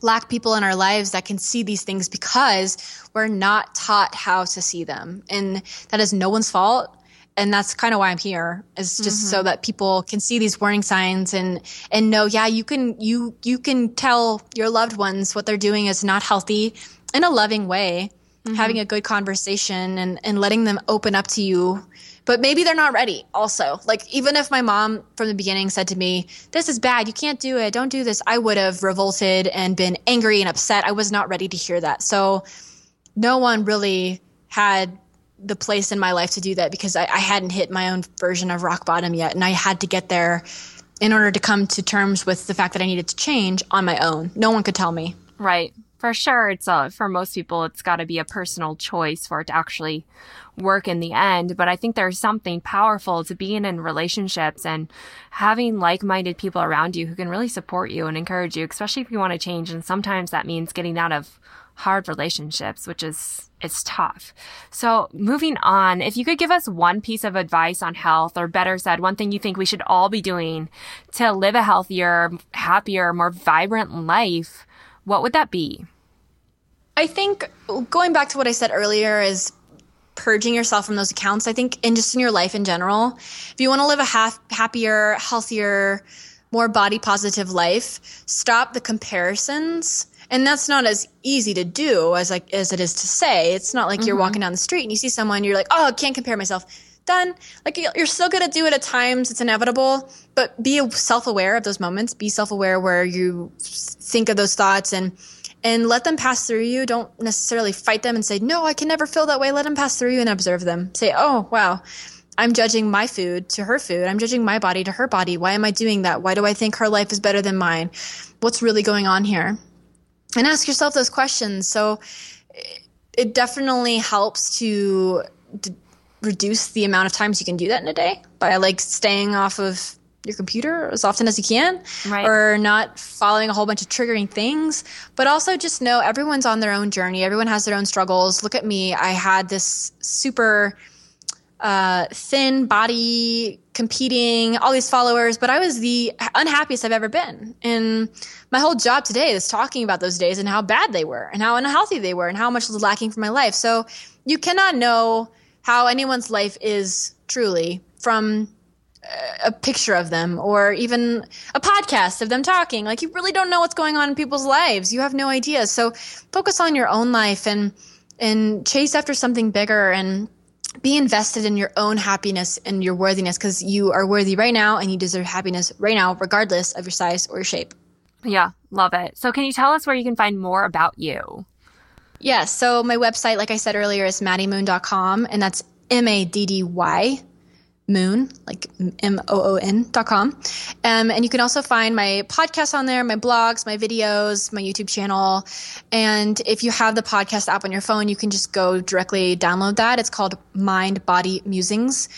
lack people in our lives that can see these things because we're not taught how to see them. And that is no one's fault. And that's kind of why I'm here is just so mm-hmm. that people can see these warning signs and, and know, yeah, you can, you, you can tell your loved ones what they're doing is not healthy in a loving way, Mm-hmm. having a good conversation and, and letting them open up to you. But maybe they're not ready also. Like even if my mom from the beginning said to me this is bad. You can't do it. Don't do this i would have revolted and been angry and upset. I was not ready to hear that. So no one really had the place in my life to do that because I, I hadn't hit my own version of rock bottom yet. And i had to get there in order to come to terms with the fact that i needed to change on my own. No one could tell me. Right. For sure, it's uh, for most people, it's got to be a personal choice for it to actually work in the end. But I think there's something powerful to being in relationships and having like minded people around you who can really support you and encourage you, especially if you want to change. And sometimes that means getting out of hard relationships, which is it's tough. So moving on, if you could give us one piece of advice on health, or better said, one thing you think we should all be doing to live a healthier, happier, more vibrant life, what would that be? I think going back to what I said earlier is purging yourself from those accounts. I think, and just in your life in general, if you want to live a half, happier, healthier, more body positive life, stop the comparisons. And that's not as easy to do as like as it is to say. It's not like you're mm-hmm. walking down the street and you see someone, you're like, oh, I can't compare myself. Done. Like you're still gonna do it at times. It's inevitable, but be self-aware of those moments. Be self-aware where you think of those thoughts and and let them pass through you. Don't necessarily fight them and say, no, I can never feel that way. Let them pass through you and observe them. Say, oh, wow, I'm judging my food to her food. I'm judging my body to her body. Why am I doing that? Why do I think her life is better than mine? What's really going on here? And ask yourself those questions. So it definitely helps to d- reduce the amount of times you can do that in a day by like staying off of your computer as often as you can Right. or not following a whole bunch of triggering things. But also just know everyone's on their own journey. Everyone has their own struggles. Look at me. I had this super uh, thin body competing all these followers but i was the unhappiest i've ever been. And my whole job today is talking about those days and how bad they were and how unhealthy they were and how much was lacking from my life. So you cannot know how anyone's life is truly from uh, a picture of them or even a podcast of them talking. Like you really don't know what's going on in people's lives. You have no idea. So focus on your own life and and chase after something bigger and be invested in your own happiness and your worthiness because you are worthy right now and you deserve happiness right now regardless of your size or your shape. Yeah, love it. So, can you tell us where you can find more about you? Yeah, so my website, like I said earlier, is maddymoon.com, and that's M A D D Y moon, like M O O N dot com. Um, and you can also find my podcasts on there, my blogs, my videos, my YouTube channel. And if you have the podcast app on your phone, you can just go directly download that. It's called Mind Body Musings.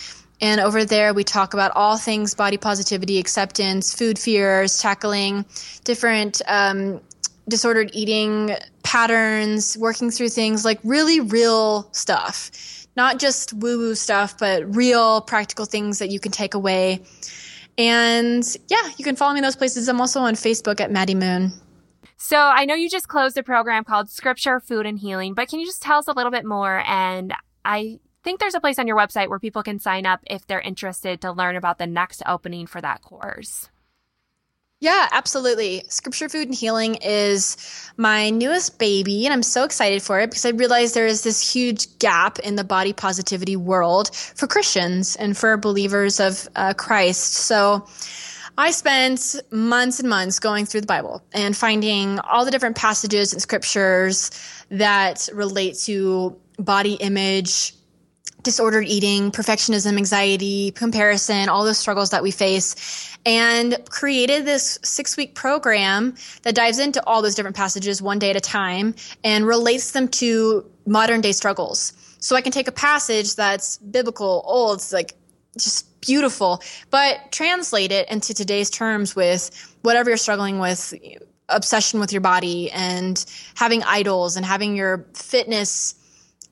And over there, we talk about all things body positivity, acceptance, food fears, tackling different um, disordered eating patterns, working through things like really real stuff. Not just woo woo stuff, but real practical things that you can take away. And yeah, you can follow me in those places. I'm also on Facebook at Maddy Moon. So, I know you just closed a program called Scripture, Food, and Healing, but can you just tell us a little bit more? And I think there's a place on your website where people can sign up if they're interested to learn about the next opening for that course. Yeah, absolutely. Scripture, Food, and Healing is my newest baby, and I'm so excited for it because I realized there is this huge gap in the body positivity world for Christians and for believers of uh, Christ. So I spent months and months going through the Bible and finding all the different passages and scriptures that relate to body image, disordered eating, perfectionism, anxiety, comparison, all those struggles that we face, and created this six week program that dives into all those different passages one day at a time and relates them to modern day struggles. So I can take a passage that's biblical, old, it's like just beautiful, but translate it into today's terms with whatever you're struggling with obsession with your body and having idols and having your fitness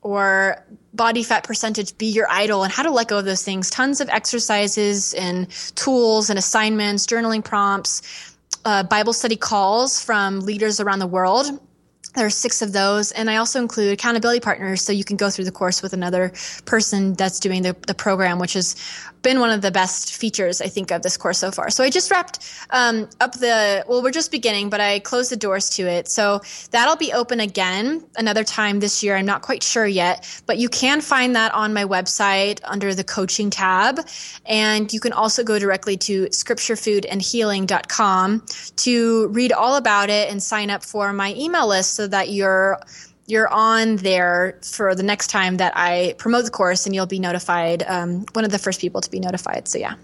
or body fat percentage be your idol and how to let go of those things. Tons of exercises and tools and assignments, journaling prompts, uh, Bible study calls from leaders around the world there are six of those, and I also include accountability partners, so you can go through the course with another person that's doing the, the program, which has been one of the best features I think of this course so far. So I just wrapped um, up the well, we're just beginning, but I closed the doors to it, so that'll be open again another time this year. I'm not quite sure yet, but you can find that on my website under the coaching tab, and you can also go directly to scripturefoodandhealing.com to read all about it and sign up for my email list so that you're you're on there for the next time that I promote the course and you'll be notified, um, one of the first people to be notified. So, yeah.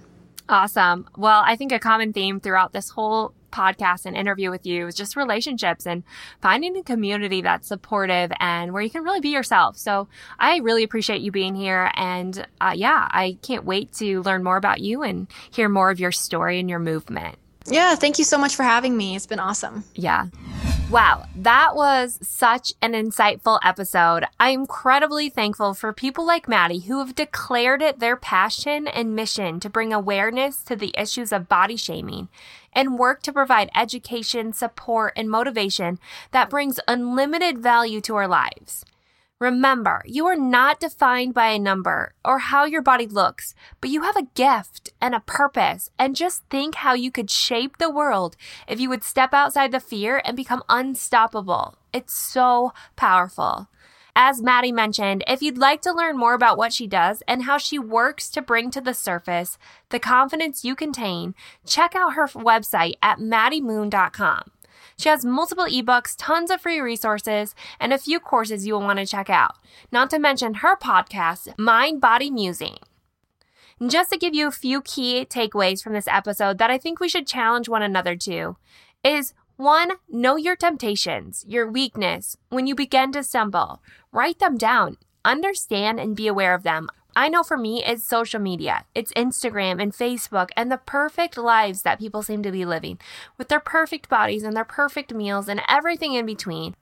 Awesome. Well, I think a common theme throughout this whole podcast and interview with you is just relationships and finding a community that's supportive and where you can really be yourself. So I really appreciate you being here. And uh, yeah, I can't wait to learn more about you and hear more of your story and your movement. Yeah, thank you so much for having me. It's been awesome. Yeah. Wow, that was such an insightful episode. I'm incredibly thankful for people like Maddy who have declared it their passion and mission to bring awareness to the issues of body shaming and work to provide education, support, and motivation that brings unlimited value to our lives. Remember, you are not defined by a number or how your body looks, but you have a gift and a purpose. And just think how you could shape the world if you would step outside the fear and become unstoppable. It's so powerful. As Maddy mentioned, if you'd like to learn more about what she does and how she works to bring to the surface the confidence you contain, check out her website at maddymoon.com. She has multiple ebooks, tons of free resources, and a few courses you will want to check out. Not to mention her podcast, Mind Body Musing. And just to give you a few key takeaways from this episode that I think we should challenge one another to is one, know your temptations, your weakness. When you begin to stumble, write them down, understand and be aware of them. I know for me, it's social media, it's Instagram and Facebook, and the perfect lives that people seem to be living with their perfect bodies and their perfect meals and everything in between.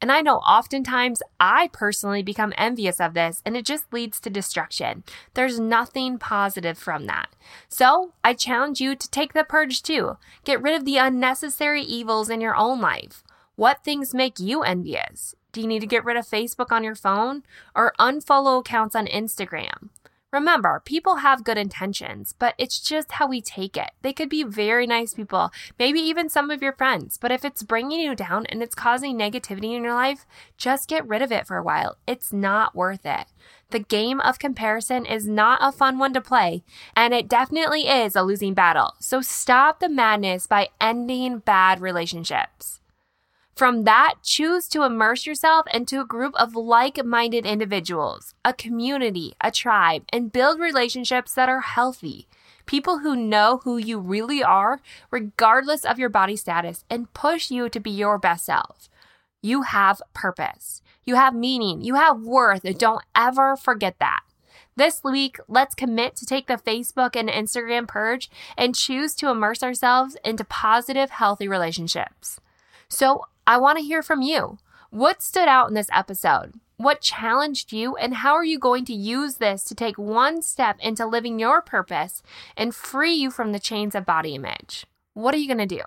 And I know oftentimes I personally become envious of this and it just leads to destruction. There's nothing positive from that. So I challenge you to take the purge too. Get rid of the unnecessary evils in your own life. What things make you envious? Do you need to get rid of Facebook on your phone or unfollow accounts on Instagram? Remember, people have good intentions, but it's just how we take it. They could be very nice people, maybe even some of your friends, but if it's bringing you down and it's causing negativity in your life, just get rid of it for a while. It's not worth it. The game of comparison is not a fun one to play, and it definitely is a losing battle. So stop the madness by ending bad relationships. From that, choose to immerse yourself into a group of like minded individuals, a community, a tribe, and build relationships that are healthy. People who know who you really are, regardless of your body status, and push you to be your best self. You have purpose, you have meaning, you have worth. Don't ever forget that. This week, let's commit to take the Facebook and Instagram purge and choose to immerse ourselves into positive, healthy relationships. So, I want to hear from you. What stood out in this episode? What challenged you, and how are you going to use this to take one step into living your purpose and free you from the chains of body image? What are you going to do?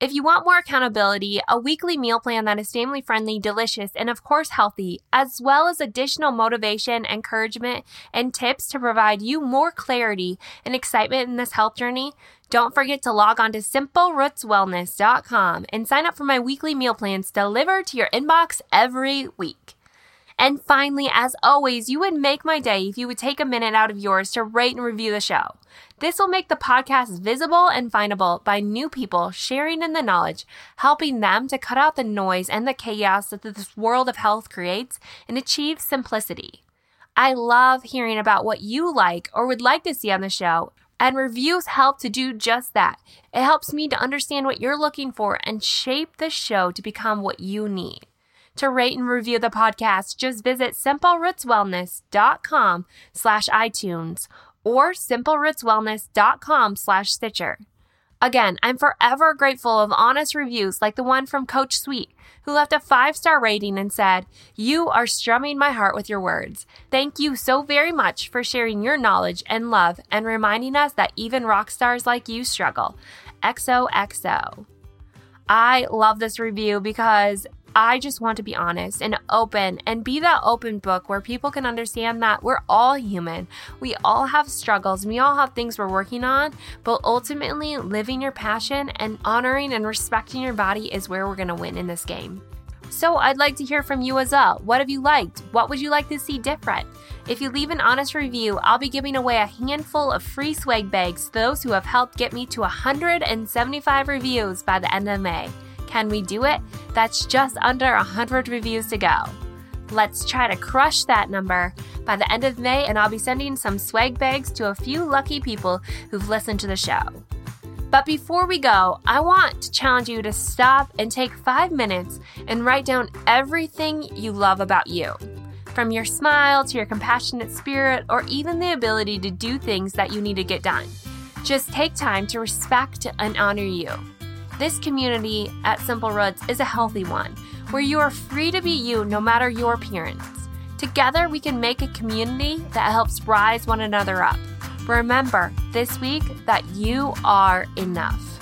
If you want more accountability, a weekly meal plan that is family friendly, delicious, and of course healthy, as well as additional motivation, encouragement, and tips to provide you more clarity and excitement in this health journey, don't forget to log on to simplerootswellness.com and sign up for my weekly meal plans delivered to your inbox every week. And finally, as always, you would make my day if you would take a minute out of yours to rate and review the show. This will make the podcast visible and findable by new people sharing in the knowledge, helping them to cut out the noise and the chaos that this world of health creates and achieve simplicity. I love hearing about what you like or would like to see on the show, and reviews help to do just that. It helps me to understand what you're looking for and shape the show to become what you need. To rate and review the podcast, just visit simplerootswellness.com slash iTunes or simplerootswellness.com slash Stitcher. Again, I'm forever grateful of honest reviews like the one from Coach Sweet, who left a five star rating and said, You are strumming my heart with your words. Thank you so very much for sharing your knowledge and love and reminding us that even rock stars like you struggle. XOXO. I love this review because I just want to be honest and open and be that open book where people can understand that we're all human. We all have struggles, we all have things we're working on, but ultimately, living your passion and honoring and respecting your body is where we're going to win in this game. So, I'd like to hear from you as well. What have you liked? What would you like to see different? If you leave an honest review, I'll be giving away a handful of free swag bags to those who have helped get me to 175 reviews by the end of May. Can we do it? That's just under 100 reviews to go. Let's try to crush that number by the end of May, and I'll be sending some swag bags to a few lucky people who've listened to the show. But before we go, I want to challenge you to stop and take five minutes and write down everything you love about you. From your smile to your compassionate spirit, or even the ability to do things that you need to get done. Just take time to respect and honor you. This community at Simple Roots is a healthy one where you are free to be you no matter your appearance. Together, we can make a community that helps rise one another up. Remember this week that you are enough.